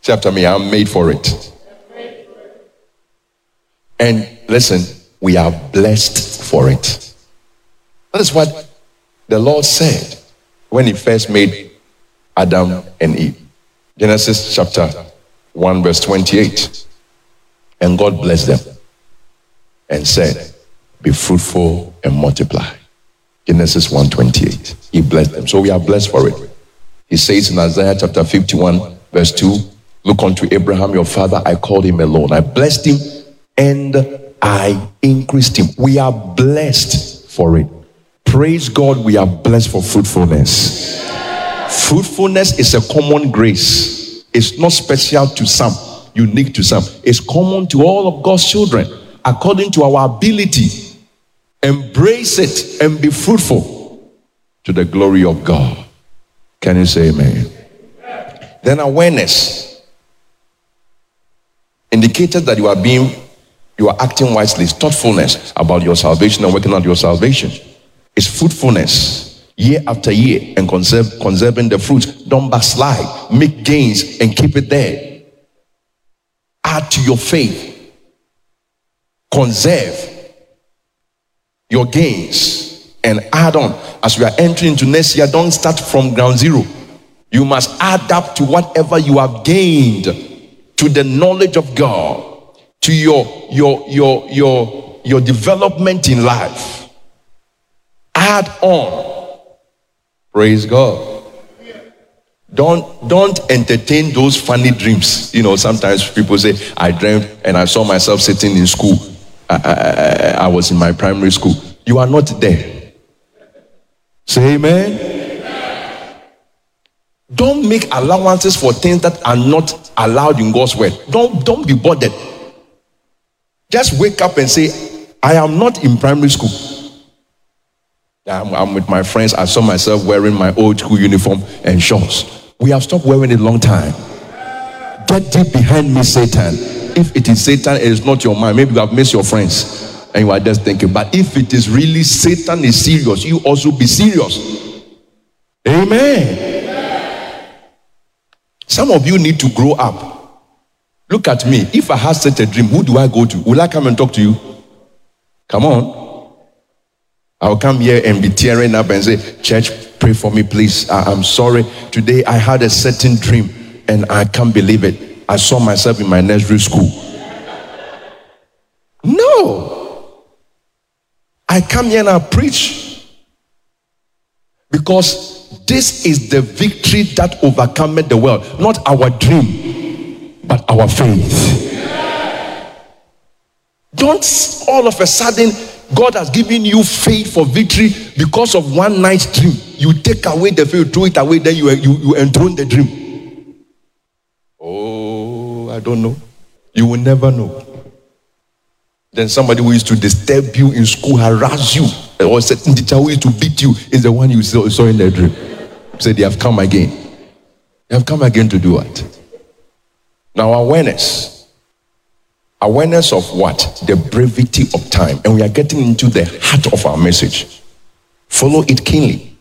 Say after me, I'm made for it. And listen, we are blessed for it. That is what the Lord said when He first made Adam and Eve. Genesis chapter 1, verse 28. And God blessed them and said, Be fruitful and multiply. Genesis 1:28. He blessed them. So we are blessed for it. He says in Isaiah chapter 51, verse 2, Look unto Abraham, your father, I called him alone. I blessed him and I increased him. We are blessed for it. Praise God, we are blessed for fruitfulness. Fruitfulness is a common grace, it's not special to some, unique to some. It's common to all of God's children according to our ability. Embrace it and be fruitful to the glory of God. Can you say amen? Then awareness indicates that you are being you are acting wisely. It's thoughtfulness about your salvation and working out your salvation. It's fruitfulness year after year and conserve, conserving the fruit. Don't backslide. Make gains and keep it there. Add to your faith. Conserve your gains and add on. As we are entering into next year, don't start from ground zero. You must add up to whatever you have gained to the knowledge of God to your your your your your development in life. Add on. Praise god. Don't don't entertain those funny dreams. You know sometimes people say i dreamed and i saw myself sitting in school I, I, I was in my primary school you are not there say amen don't make allowances for things that are not allowed in god's word don't don't be bothered just wake up and say, I am not in primary school. I'm, I'm, with my friends. I saw myself wearing my old school uniform and shorts. We have stopped wearing it a long time. Get deep behind me, Satan. If it is Satan, it is not your mind. Maybe you have missed your friends and you are just thinking. But if it is really Satan is serious, you also be serious. Amen. Some of you need to grow up. Look at me. If I have such a dream, who do I go to? Will I come and talk to you? Come on. I'll come here and be tearing up and say, Church, pray for me, please. I- am sorry. Today I had a certain dream and I can't believe it. I saw myself in my nursery school. No. I come here and I preach because this is the victory that overcometh the world, not our dream but our faith. Don't all of a sudden God has given you faith for victory because of one night's dream. You take away the faith, throw it away, then you, you, you enthrone the dream. I don't know. You will never know. Then somebody who used to disturb you in school, harass you, or certain teacher who used to beat you is the one you saw, saw in the dream. Said they have come again. They have come again to do what? Now, awareness. Awareness of what? The brevity of time. And we are getting into the heart of our message. Follow it keenly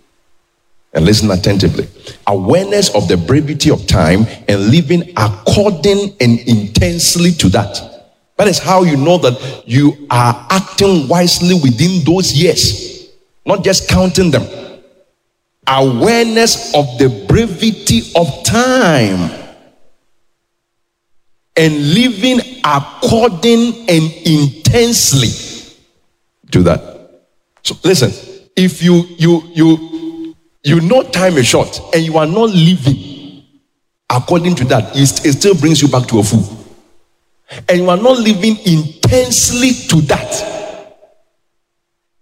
and listen attentively. Awareness of the brevity of time and living according and intensely to that. That is how you know that you are acting wisely within those years, not just counting them. Awareness of the brevity of time and living according and intensely to that. So listen, if you you you you know time is short and you are not living according to that, it, still brings you back to a fool. And you are not living intensely to that.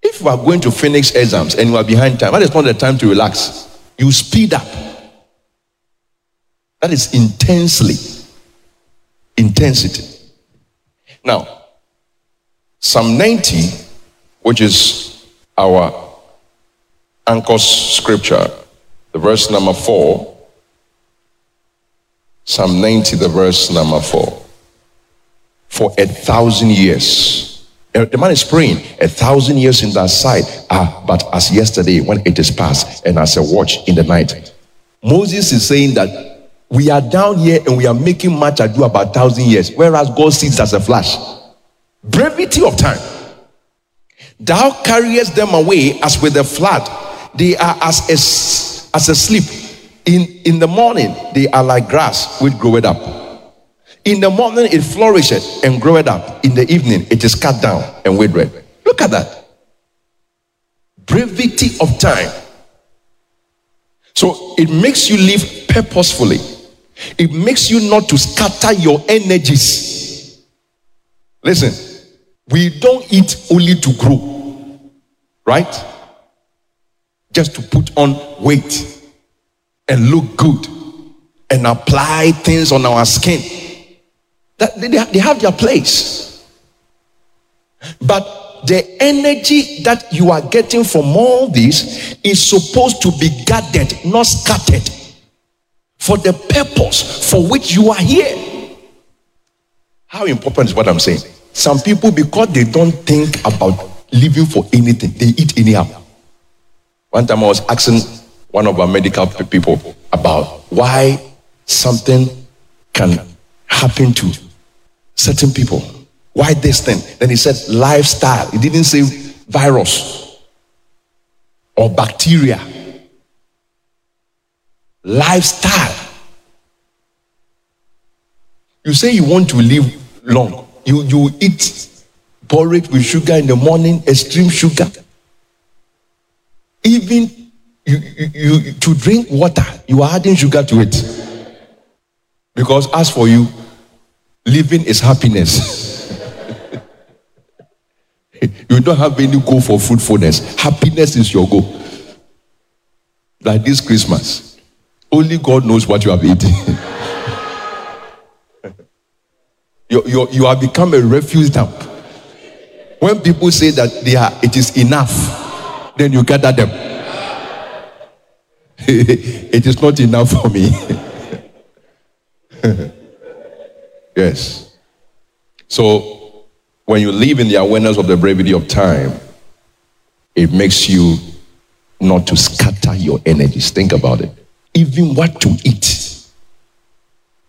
If you are going to finish exams and you are behind time, that is not the time to relax. You speed up. That is intensely intensity. Now, Psalm 90, which is our anchor scripture, the verse number 4. Psalm 90, the verse number 4. For a thousand years. The man is praying, a thousand years in that sight are ah, but as yesterday when it is past, and as a watch in the night. Moses is saying that we are down here and we are making much ado about a thousand years, whereas God sees as a flash. Brevity of time. Thou carriest them away as with a flood. They are as a, as a sleep. In, in the morning, they are like grass which groweth up. In the morning, it flourisheth and groweth up. In the evening, it is cut down and withered. Look at that. Brevity of time. So it makes you live purposefully. It makes you not to scatter your energies. Listen, we don't eat only to grow, right? Just to put on weight and look good and apply things on our skin. That they, they have their place. But the energy that you are getting from all this is supposed to be gathered, not scattered, for the purpose for which you are here. How important is what I'm saying? Some people, because they don't think about living for anything, they eat anyhow. One time I was asking one of our medical people about why something can happen to certain people. Why this thing? Then he said lifestyle. He didn't say virus or bacteria. Lifestyle. You say you want to live long. You you eat porridge with sugar in the morning, extreme sugar. Even you, you, you to drink water, you are adding sugar to it. Because as for you, living is happiness. you don't have any goal for fruitfulness. Happiness is your goal. Like this Christmas, only God knows what you have eaten. you, you, you have become a refuse dump. When people say that they are, it is enough, then you gather them. it is not enough for me. yes. So, when you live in the awareness of the brevity of time, it makes you not to scatter your energies. Think about it. Even what to eat.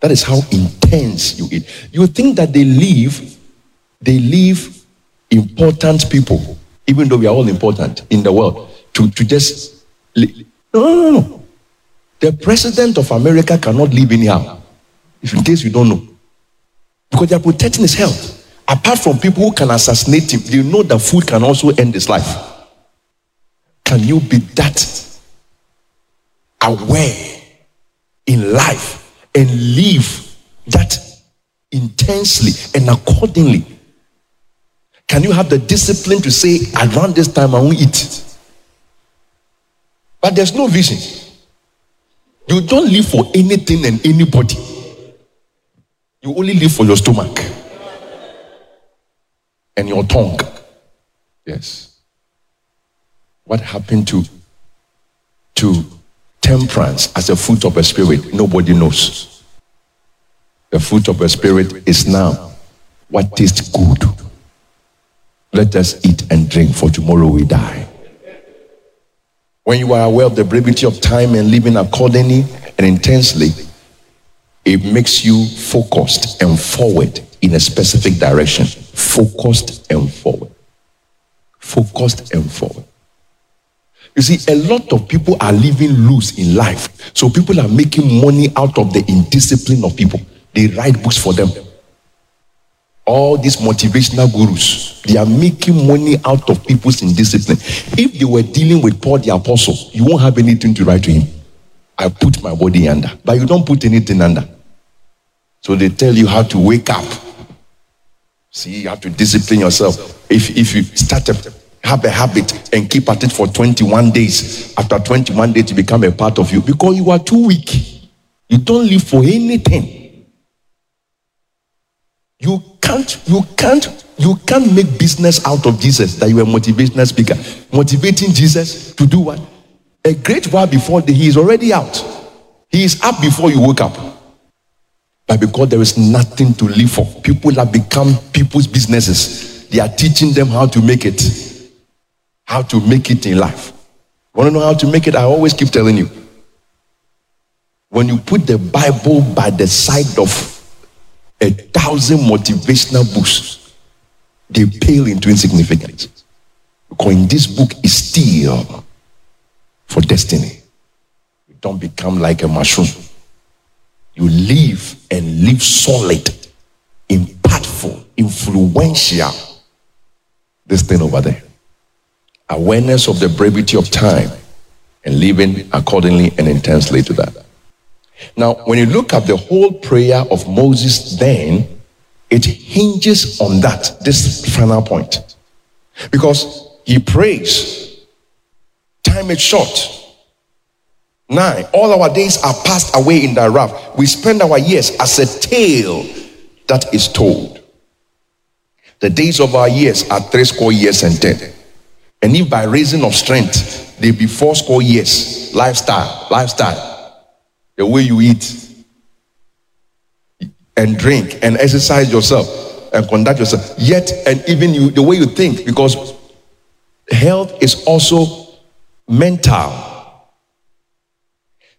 That is how intense you eat. You think that they live, they live important people, even though we are all important in the world, to, to just. No, no, no, no. The president of America cannot live anyhow. If in case you don't know. Because they are protecting his health. Apart from people who can assassinate him, they know that food can also end his life. Can you be that aware in life and live that intensely and accordingly? Can you have the discipline to say, around this time I won't eat? But there's no vision. You don't live for anything and anybody. You only live for your stomach and your tongue. Yes. What happened to to temperance as a fruit of a spirit? Nobody knows. The fruit of a spirit is now what tastes good. Let us eat and drink, for tomorrow we die. When you are aware of the brevity of time and living accordingly and intensely, it makes you focused and forward in a specific direction. Focused and forward. Focused and forward. You see, a lot of people are living loose in life. So people are making money out of the indiscipline of people. They write books for them. All these motivational gurus, they are making money out of people's indiscipline. If they were dealing with Paul the Apostle, you won't have anything to write to him. I put my body under, but you don't put anything under. So they tell you how to wake up. See, you have to discipline yourself. If, if you start to have a habit and keep at it for 21 days, after 21 days, to become a part of you because you are too weak. You don't live for anything. You can't, you can't, you can't make business out of Jesus that you are a motivational speaker. Motivating Jesus to do what? A great while before the, he is already out. He is up before you wake up. But because there is nothing to live for, people have become people's businesses. They are teaching them how to make it. How to make it in life. Want to know how to make it? I always keep telling you. When you put the Bible by the side of a thousand motivational books, they pale into insignificance. Because in this book is still for destiny. You don't become like a mushroom. You live and live solid, impactful, influential. This thing over there. Awareness of the brevity of time and living accordingly and intensely to that. Now, when you look at the whole prayer of Moses, then it hinges on that, this final point. Because he prays time is short. Nine, all our days are passed away in the wrath. We spend our years as a tale that is told. The days of our years are three score years and ten. And if by reason of strength they be four score years, lifestyle, lifestyle, the way you eat and drink and exercise yourself and conduct yourself, yet and even you the way you think, because health is also mental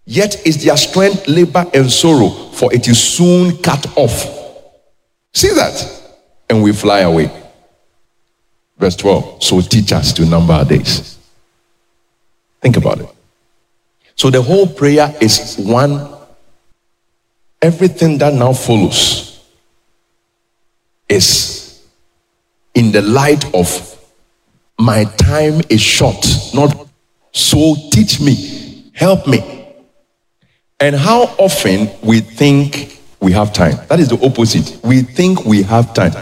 Yet is their strength, labor, and sorrow, for it is soon cut off. See that? And we fly away. Verse 12. So teach us to number our days. Think about it. So the whole prayer is one, everything that now follows is in the light of my time is short, not so teach me, help me. And how often we think we have time. That is the opposite. We think we have time.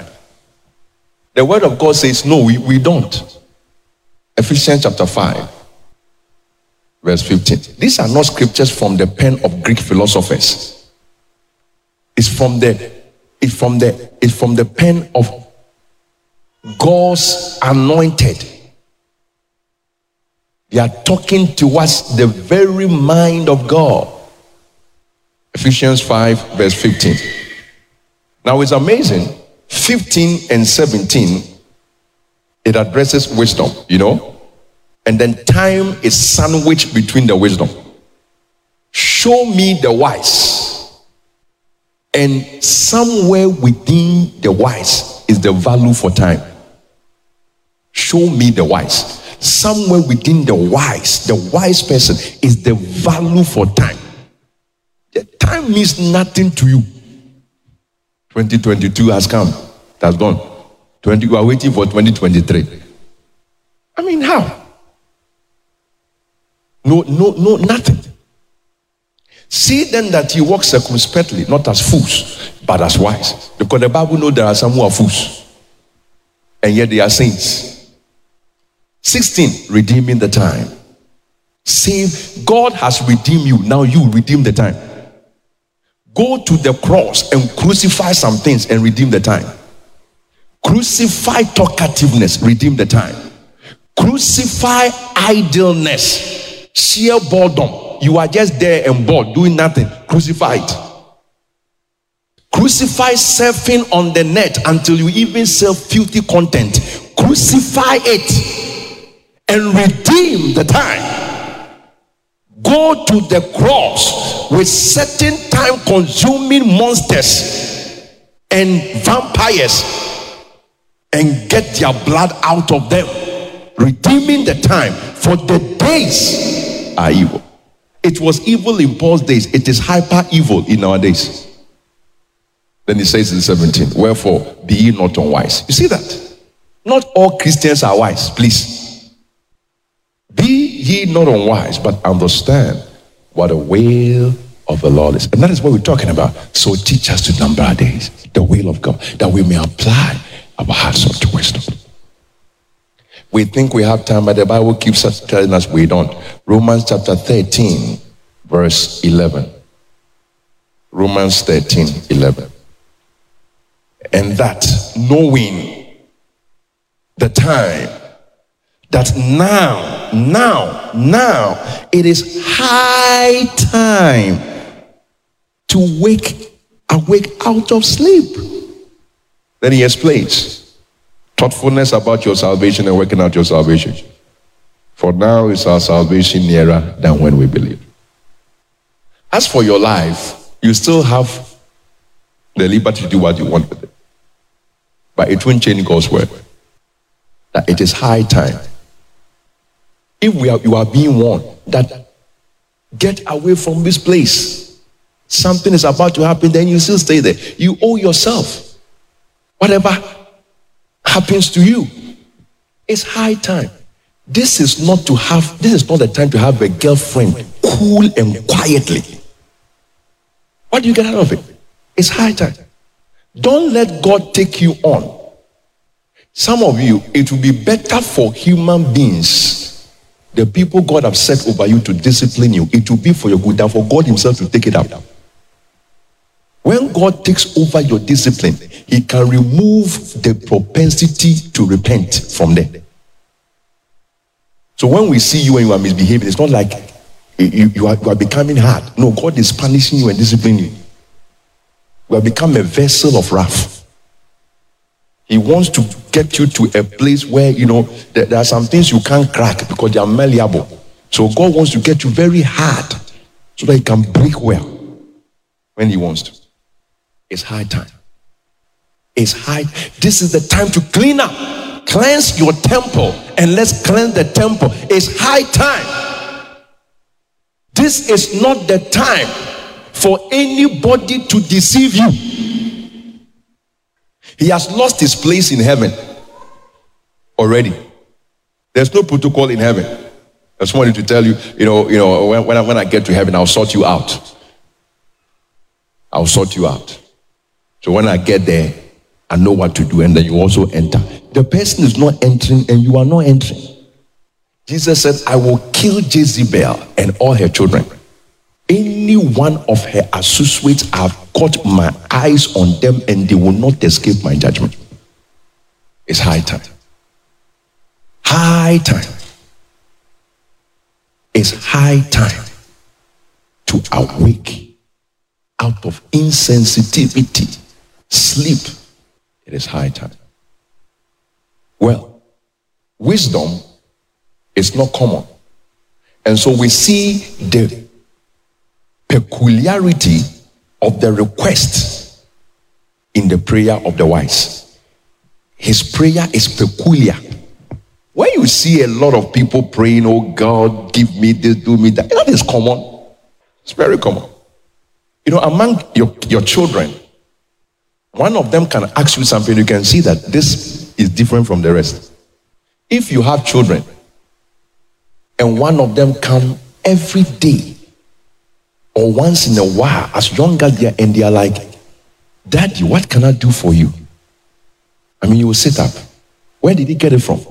The word of God says, no, we, we don't. Ephesians chapter 5, verse 15. These are not scriptures from the pen of Greek philosophers. It's from the it's from the it's from the pen of God's anointed. They are talking to us the very mind of God. Ephesians 5, verse 15. Now it's amazing. 15 and 17, it addresses wisdom, you know? And then time is sandwiched between the wisdom. Show me the wise. And somewhere within the wise is the value for time. Show me the wise. Somewhere within the wise, the wise person is the value for time. The time means nothing to you. 2022 has come, it has gone. 20, you are waiting for 2023. I mean, how? No, no, no, nothing. See then that you walk circumspectly, not as fools, but as wise. Because the Bible knows there are some who are fools, and yet they are saints. 16, redeeming the time. See, God has redeemed you, now you redeem the time. Go to the cross and crucify some things and redeem the time. Crucify talkativeness, redeem the time. Crucify idleness, sheer boredom. You are just there and bored, doing nothing. Crucify it. Crucify surfing on the net until you even sell filthy content. Crucify it and redeem the time go to the cross with certain time consuming monsters and vampires and get their blood out of them, redeeming the time, for the days are evil. It was evil in Paul's days, it is hyper evil in our days. Then he says in 17, Wherefore be ye not unwise. You see that? Not all Christians are wise, please. Be ye not unwise, but understand what the will of the Lord is. And that is what we're talking about. So teach us to number our days, the will of God, that we may apply our hearts unto wisdom. We think we have time, but the Bible keeps us telling us we don't. Romans chapter 13, verse 11. Romans 13, 11. And that knowing the time that now, now, now, it is high time to wake, awake out of sleep. Then he explains thoughtfulness about your salvation and working out your salvation. For now is our salvation nearer than when we believe. As for your life, you still have the liberty to do what you want with it. But it won't change God's word. That it is high time if we are, you are being warned that get away from this place, something is about to happen, then you still stay there. You owe yourself. Whatever happens to you, it's high time. This is not to have, this is not the time to have a girlfriend cool and quietly. What do you get out of it? It's high time. Don't let God take you on. Some of you, it will be better for human beings the people God have set over you to discipline you, it will be for your good and for God Himself to take it out. When God takes over your discipline, He can remove the propensity to repent from there. So when we see you and you are misbehaving, it's not like you, you, are, you are becoming hard. No, God is punishing you and disciplining you. You have become a vessel of wrath. He wants to get you to a place where, you know, there, there are some things you can't crack because they are malleable. So God wants to get you very hard so that He can break well when He wants to. It's high time. It's high. This is the time to clean up, cleanse your temple, and let's cleanse the temple. It's high time. This is not the time for anybody to deceive you. He has lost his place in heaven already. There's no protocol in heaven. I just wanted to tell you, you know, you know, when, when, I, when I get to heaven, I'll sort you out. I'll sort you out. So when I get there, I know what to do, and then you also enter. The person is not entering, and you are not entering. Jesus said, I will kill Jezebel and all her children. Any one of her associates, I've caught my eyes on them, and they will not escape my judgment. It's high time. High time. It's high time to awake out of insensitivity sleep. It is high time. Well, wisdom is not common. And so we see the peculiarity of the request in the prayer of the wise. His prayer is peculiar. When you see a lot of people praying, Oh God, give me this, do me that, that is common. It's very common. You know, among your, your children, one of them can ask you something, you can see that this is different from the rest. If you have children and one of them come every day or once in a while, as young as they are, and they are like, Daddy, what can I do for you? I mean, you will sit up. Where did he get it from?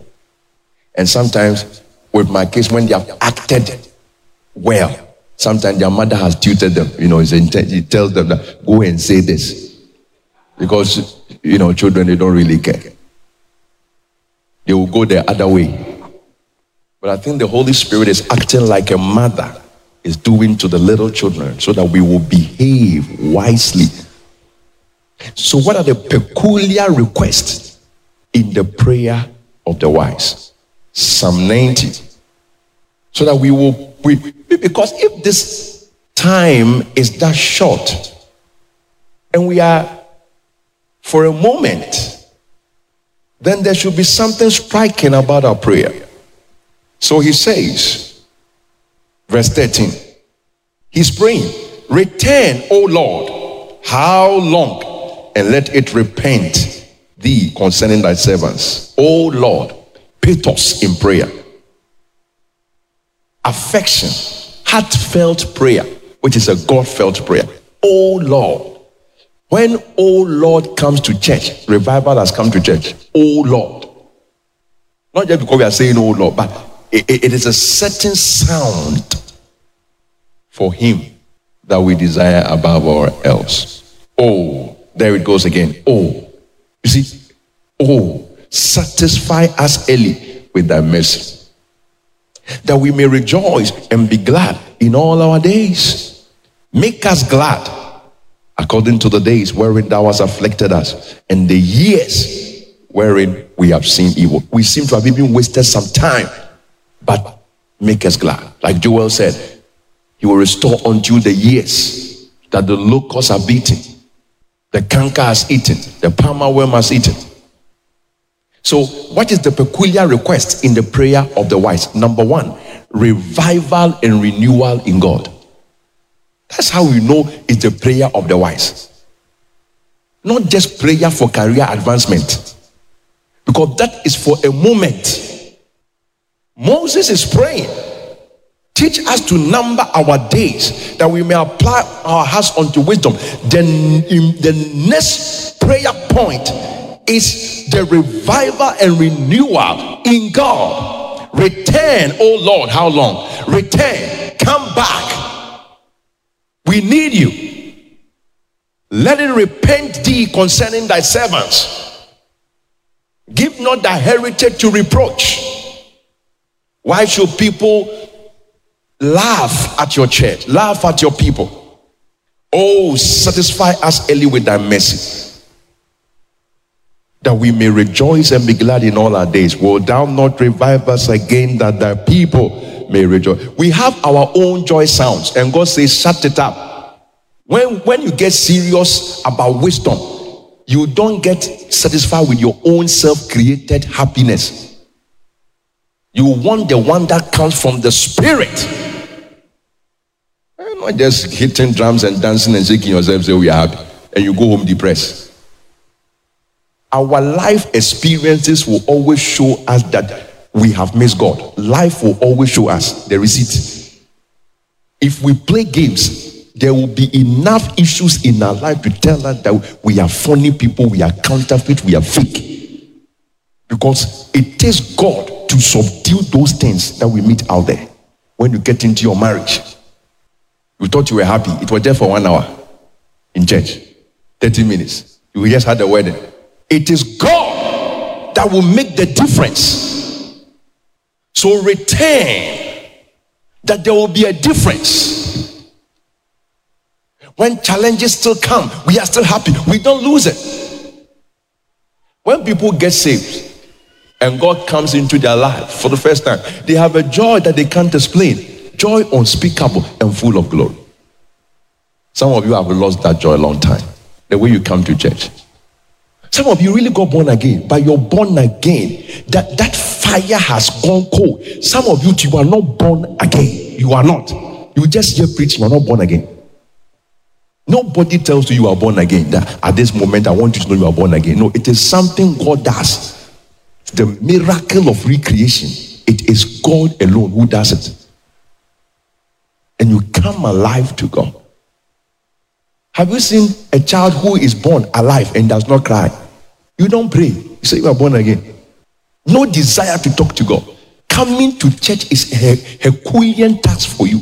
And sometimes, with my case, when they have acted well, sometimes their mother has tutored them. You know, he tells them that go and say this because, you know, children, they don't really care. They will go the other way. But I think the Holy Spirit is acting like a mother is doing to the little children so that we will behave wisely. So, what are the peculiar requests in the prayer of the wise? Psalm 90. So that we will, we, because if this time is that short and we are for a moment, then there should be something striking about our prayer. So he says, verse 13, he's praying, Return, O Lord, how long? And let it repent thee concerning thy servants. O Lord, pathos in prayer, affection, heartfelt prayer, which is a God felt prayer. O Lord, when, oh Lord, comes to church, revival has come to church. Oh Lord. Not just because we are saying, oh Lord, but it, it is a certain sound for Him that we desire above all else. Oh, there it goes again. Oh, you see, oh, satisfy us early with thy mercy, that we may rejoice and be glad in all our days. Make us glad according to the days wherein thou hast afflicted us, and the years wherein we have seen evil. We seem to have even wasted some time, but make us glad. Like Joel said, He will restore unto you the years that the locusts have beaten, the canker has eaten, the palmer worm has eaten. So, what is the peculiar request in the prayer of the wise? Number one, revival and renewal in God. That's how we know it's the prayer of the wise. Not just prayer for career advancement. Because that is for a moment. Moses is praying. Teach us to number our days that we may apply our hearts unto wisdom. Then the next prayer point is the revival and renewal in God. Return, oh Lord. How long? Return. Come back. We need you. Let it repent thee concerning thy servants. Give not thy heritage to reproach. Why should people laugh at your church? Laugh at your people. Oh, satisfy us early with thy mercy, that we may rejoice and be glad in all our days. Will thou not revive us again, that thy people may rejoice? We have our own joy sounds, and God says, Shut it up. When, when you get serious about wisdom, you don't get satisfied with your own self created happiness. You want the one that comes from the Spirit eh, not just hitting drums and dancing and shaking yourself, say we are happy, and you go home depressed. Our life experiences will always show us that we have missed God. Life will always show us the receipt. If we play games, there will be enough issues in our life to tell us that we are funny people, we are counterfeit, we are fake. Because it takes God to subdue those things that we meet out there when you get into your marriage. You thought you were happy. It was just for one hour in church, 30 minutes. You just had the wedding. It is God that will make the difference. So return that there will be a difference. When challenges still come, we are still happy. We don't lose it. When people get saved and God comes into their life for the first time, they have a joy that they can't explain joy unspeakable and full of glory. Some of you have lost that joy a long time. The way you come to church. Some of you really got born again, but you're born again. That that fire has gone cold. Some of you, you are not born again. You are not. You just hear preaching, you are not born again. Nobody tells you you are born again. That at this moment, I want you to know you are born again. No, it is something God does. The miracle of recreation. It is God alone who does it and you come alive to God. Have you seen a child who is born alive and does not cry? You don't pray. You say you are born again. No desire to talk to God. Coming to church is a Herculean task for you.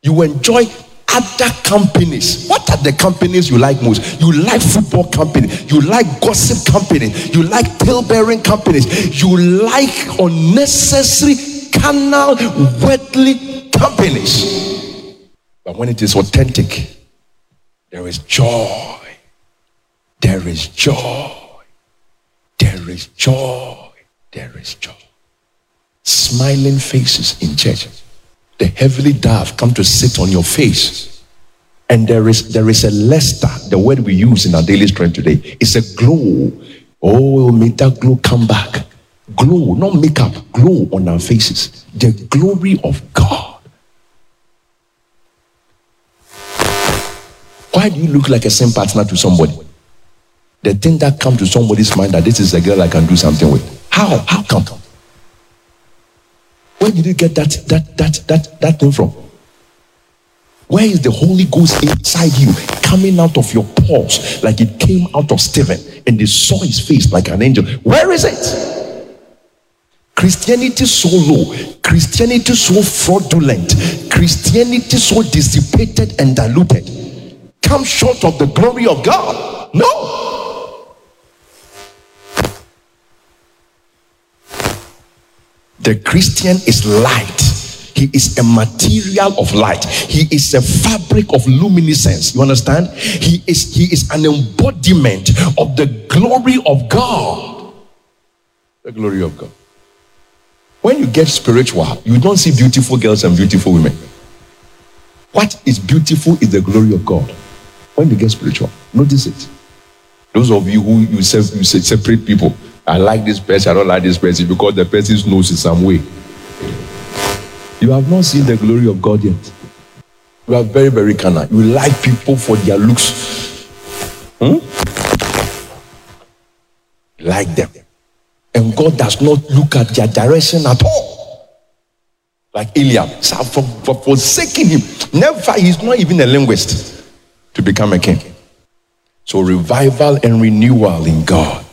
You enjoy other companies. What are the companies you like most? You like football company. You like gossip company. You like tail bearing companies. You like unnecessary carnal, worldly companies. But when it is authentic, there is joy. There is joy. There is joy. There is joy. Smiling faces in church. The heavenly dove come to sit on your face. And there is there is a luster, the word we use in our daily strength today. It's a glow. Oh, may that glow come back. Glow, not makeup, glow on our faces. The glory of God. Why do you look like a same partner to somebody? The thing that comes to somebody's mind that this is a girl I can do something with. How? How come? Where did you get that that that that that thing from? Where is the Holy Ghost inside you, coming out of your pores like it came out of Stephen, and they saw his face like an angel? Where is it? Christianity so low, Christianity so fraudulent, Christianity so dissipated and diluted come short of the glory of God. No. The Christian is light. He is a material of light. He is a fabric of luminescence. You understand? He is he is an embodiment of the glory of God. The glory of God. When you get spiritual, you don't see beautiful girls and beautiful women. What is beautiful is the glory of God. When you get spiritual, notice it. Those of you who you, you separate people, I like this person, I don't like this person because the person's nose is some way. You have not seen the glory of God yet. You are very, very carnal. You like people for their looks. Hmm? Like them. And God does not look at their direction at all. Like Eliab. So for, for forsaking him. Never, he's not even a linguist to become a king. So, revival and renewal in God.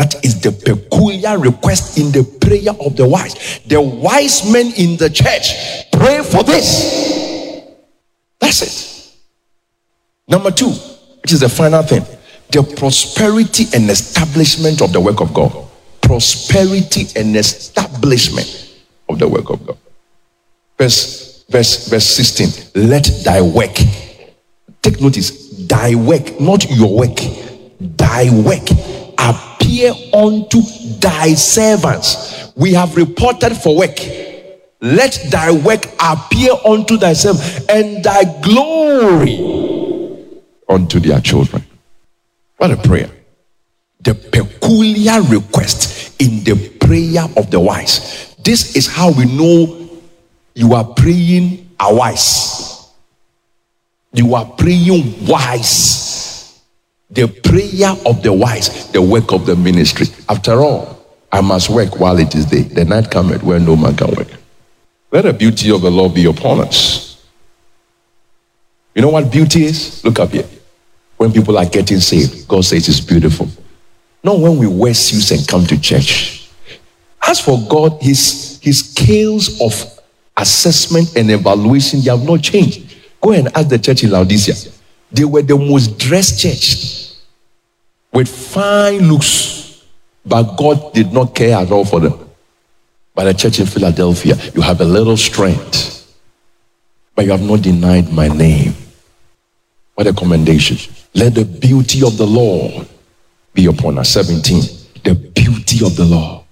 That is the peculiar request in the prayer of the wise. The wise men in the church pray for this. That's it. Number two, which is the final thing the prosperity and establishment of the work of God. Prosperity and establishment of the work of God. Verse, verse, verse 16. Let thy work. Take notice, thy work, not your work. Thy work appear unto thy servants. We have reported for work. Let thy work appear unto thyself and thy glory unto their children. What a prayer. The peculiar request in the prayer of the wise. This is how we know you are praying a wise. You are praying wise. The prayer of the wise, the work of the ministry. After all, I must work while it is day. The night cometh where no man can work. Let the beauty of the Lord be upon us. You know what beauty is? Look up here when people are getting saved, God says it's beautiful. Not when we wear suits and come to church. As for God, his, his scales of assessment and evaluation, they have not changed. Go and ask the church in Laodicea. They were the most dressed church with fine looks, but God did not care at all for them. But the church in Philadelphia, you have a little strength, but you have not denied my name. What a commendation. Let the beauty of the Lord be upon us. 17. The beauty of the Lord.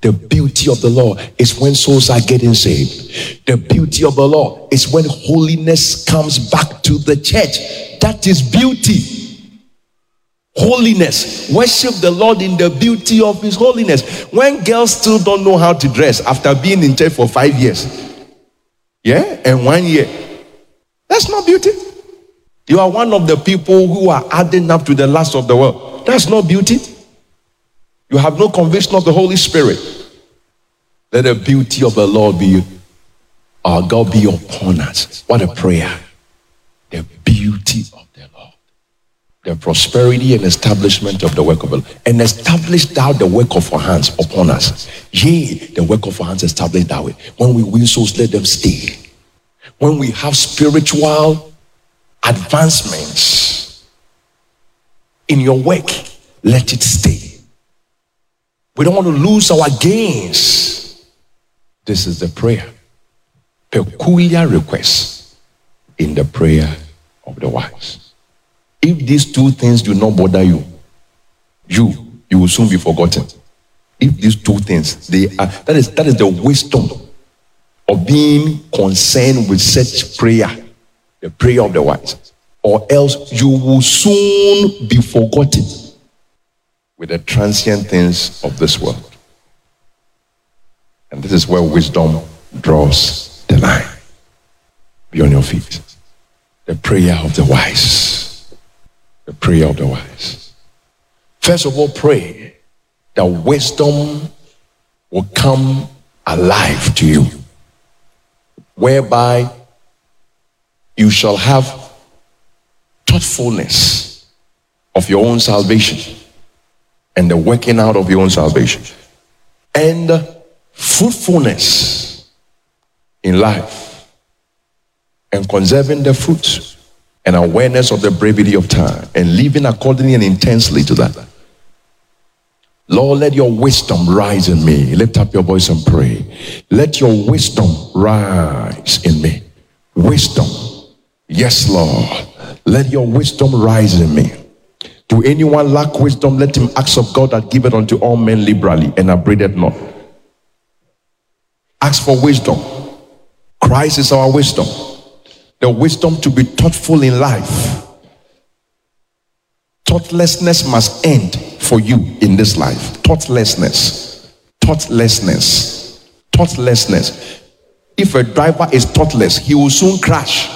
The beauty of the law is when souls are getting saved. The beauty of the law is when holiness comes back to the church. That is beauty. Holiness. Worship the Lord in the beauty of His holiness. When girls still don't know how to dress after being in church for five years, yeah, and one year, that's not beauty. You are one of the people who are adding up to the last of the world. That's not beauty. You have no conviction of the Holy Spirit. Let the beauty of the Lord be our God be upon us. What a prayer. The beauty of the prosperity and establishment of the work of the Lord. And establish thou the work of our hands upon us. Yea, the work of our hands established that way. When we win souls, let them stay. When we have spiritual advancements in your work, let it stay. We don't want to lose our gains. This is the prayer. Peculiar request in the prayer of the wise. If these two things do not bother you, you you will soon be forgotten. If these two things, they are that is that is the wisdom of being concerned with such prayer the prayer of the wise, or else you will soon be forgotten with the transient things of this world. And this is where wisdom draws the line. Be on your feet. The prayer of the wise. The prayer of the wise. First of all, pray that wisdom will come alive to you, whereby you shall have thoughtfulness of your own salvation and the working out of your own salvation and fruitfulness in life and conserving the fruits and awareness of the brevity of time and living accordingly and intensely to that. Lord, let your wisdom rise in me. Lift up your voice and pray. Let your wisdom rise in me. Wisdom Yes, Lord. Let your wisdom rise in me. Do anyone lack wisdom? Let him ask of God that giveth unto all men liberally and upbraideth not. Ask for wisdom. Christ is our wisdom. The wisdom to be thoughtful in life. Thoughtlessness must end for you in this life. Thoughtlessness. Thoughtlessness. Thoughtlessness. If a driver is thoughtless, he will soon crash.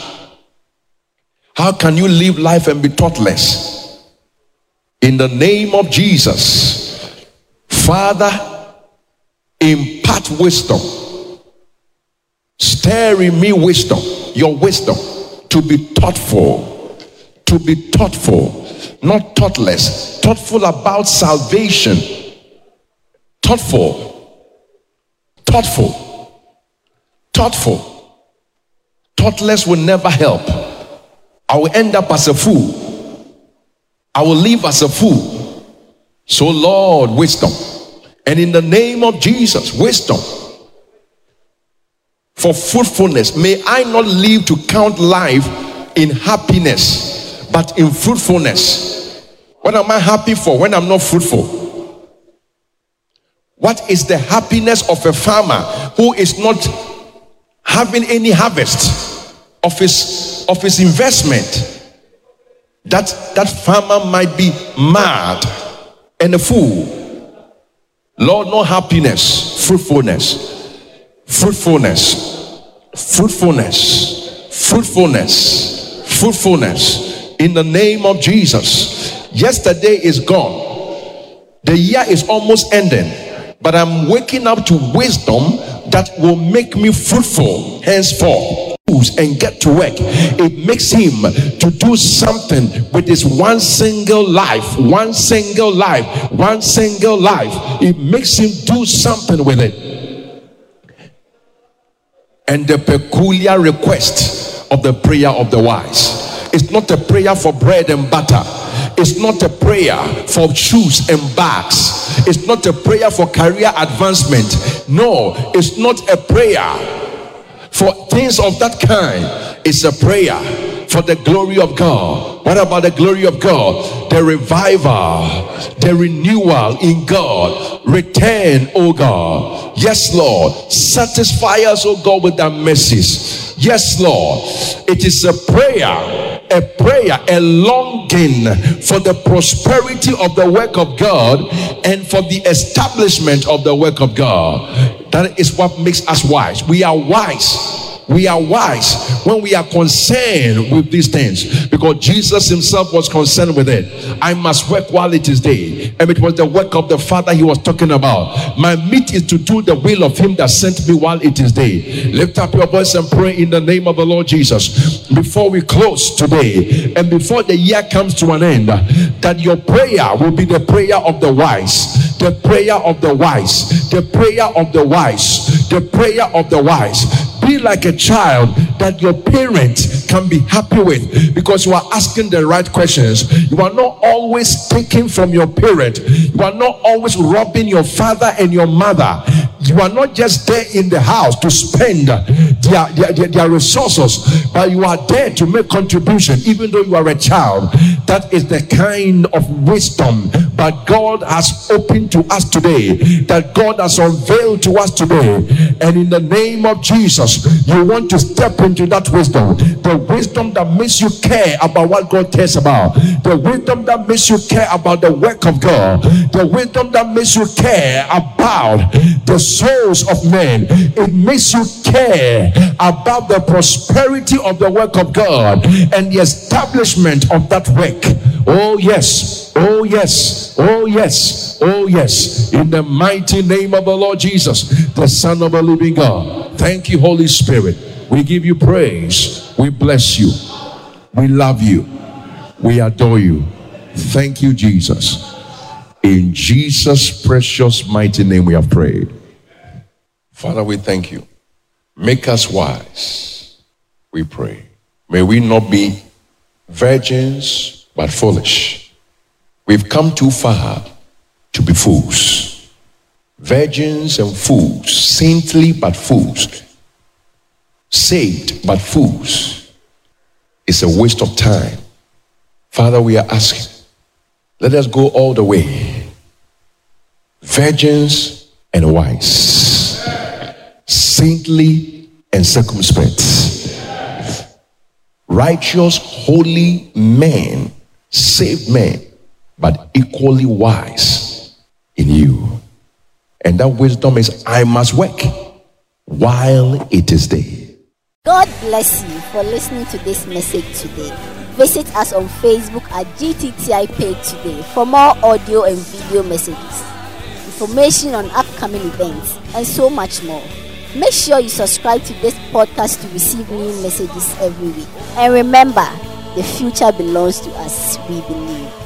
How can you live life and be thoughtless? In the name of Jesus, Father, impart wisdom. Stir in me wisdom, your wisdom, to be thoughtful, to be thoughtful, not thoughtless, thoughtful about salvation, thoughtful, thoughtful, thoughtful. Thoughtless will never help. I will end up as a fool. I will live as a fool. So, Lord, wisdom. And in the name of Jesus, wisdom for fruitfulness. May I not live to count life in happiness, but in fruitfulness. What am I happy for when I'm not fruitful? What is the happiness of a farmer who is not having any harvest of his of his investment? That that farmer might be mad and a fool. Lord, no happiness, fruitfulness, fruitfulness, fruitfulness, fruitfulness, fruitfulness. In the name of Jesus. Yesterday is gone. The year is almost ending, but I'm waking up to wisdom that will make me fruitful henceforth and get to work. It makes him to do something with his one single life, one single life, one single life. It makes him do something with it. And the peculiar request of the prayer of the wise. It's not a prayer for bread and butter. It's not a prayer for shoes and bags. It's not a prayer for career advancement. No, it's not a prayer for things of that kind It's a prayer for the glory of God. What about the glory of God? The revival, the renewal in God. Return, oh God. Yes, Lord. Satisfy us, oh God, with thy mercies. Yes, Lord. It is a prayer, a prayer, a longing for the prosperity of the work of God and for the establishment of the work of God. That is what makes us wise. We are wise we are wise when we are concerned with these things because Jesus himself was concerned with it. I must work while it is day. And it was the work of the Father he was talking about. My meat is to do the will of him that sent me while it is day. Lift up your voice and pray in the name of the Lord Jesus. Before we close today and before the year comes to an end, that your prayer will be the prayer of the wise. The prayer of the wise. The prayer of the wise. The prayer of the wise be like a child that your parents can be happy with because you are asking the right questions. You are not always taking from your parent, you are not always robbing your father and your mother. You are not just there in the house to spend their, their, their, their resources, but you are there to make contribution, even though you are a child. That is the kind of wisdom that God has opened to us today, that God has unveiled to us today. And in the name of Jesus, you want to step into that wisdom the wisdom that makes you care about what God cares about, the wisdom that makes you care about the work of God, the wisdom that makes you care about the souls of men. It makes you care about the prosperity of the work of God and the establishment of that work. Oh, yes. Oh, yes. Oh, yes. Oh, yes. In the mighty name of the Lord Jesus, the Son of the living God. Thank you, Holy Spirit. We give you praise. We bless you. We love you. We adore you. Thank you, Jesus. In Jesus' precious mighty name, we have prayed. Father, we thank you. Make us wise, we pray. May we not be virgins, but foolish. We've come too far to be fools. Virgins and fools, saintly but fools, saved but fools. It's a waste of time. Father, we are asking, let us go all the way. Virgins and wise, saintly and circumspect, righteous, holy men, saved men, but equally wise in you. And that wisdom is I must work while it is day. God bless you for listening to this message today. Visit us on Facebook at GTTI page today for more audio and video messages, information on upcoming events, and so much more. Make sure you subscribe to this podcast to receive new messages every week. And remember, the future belongs to us. We believe.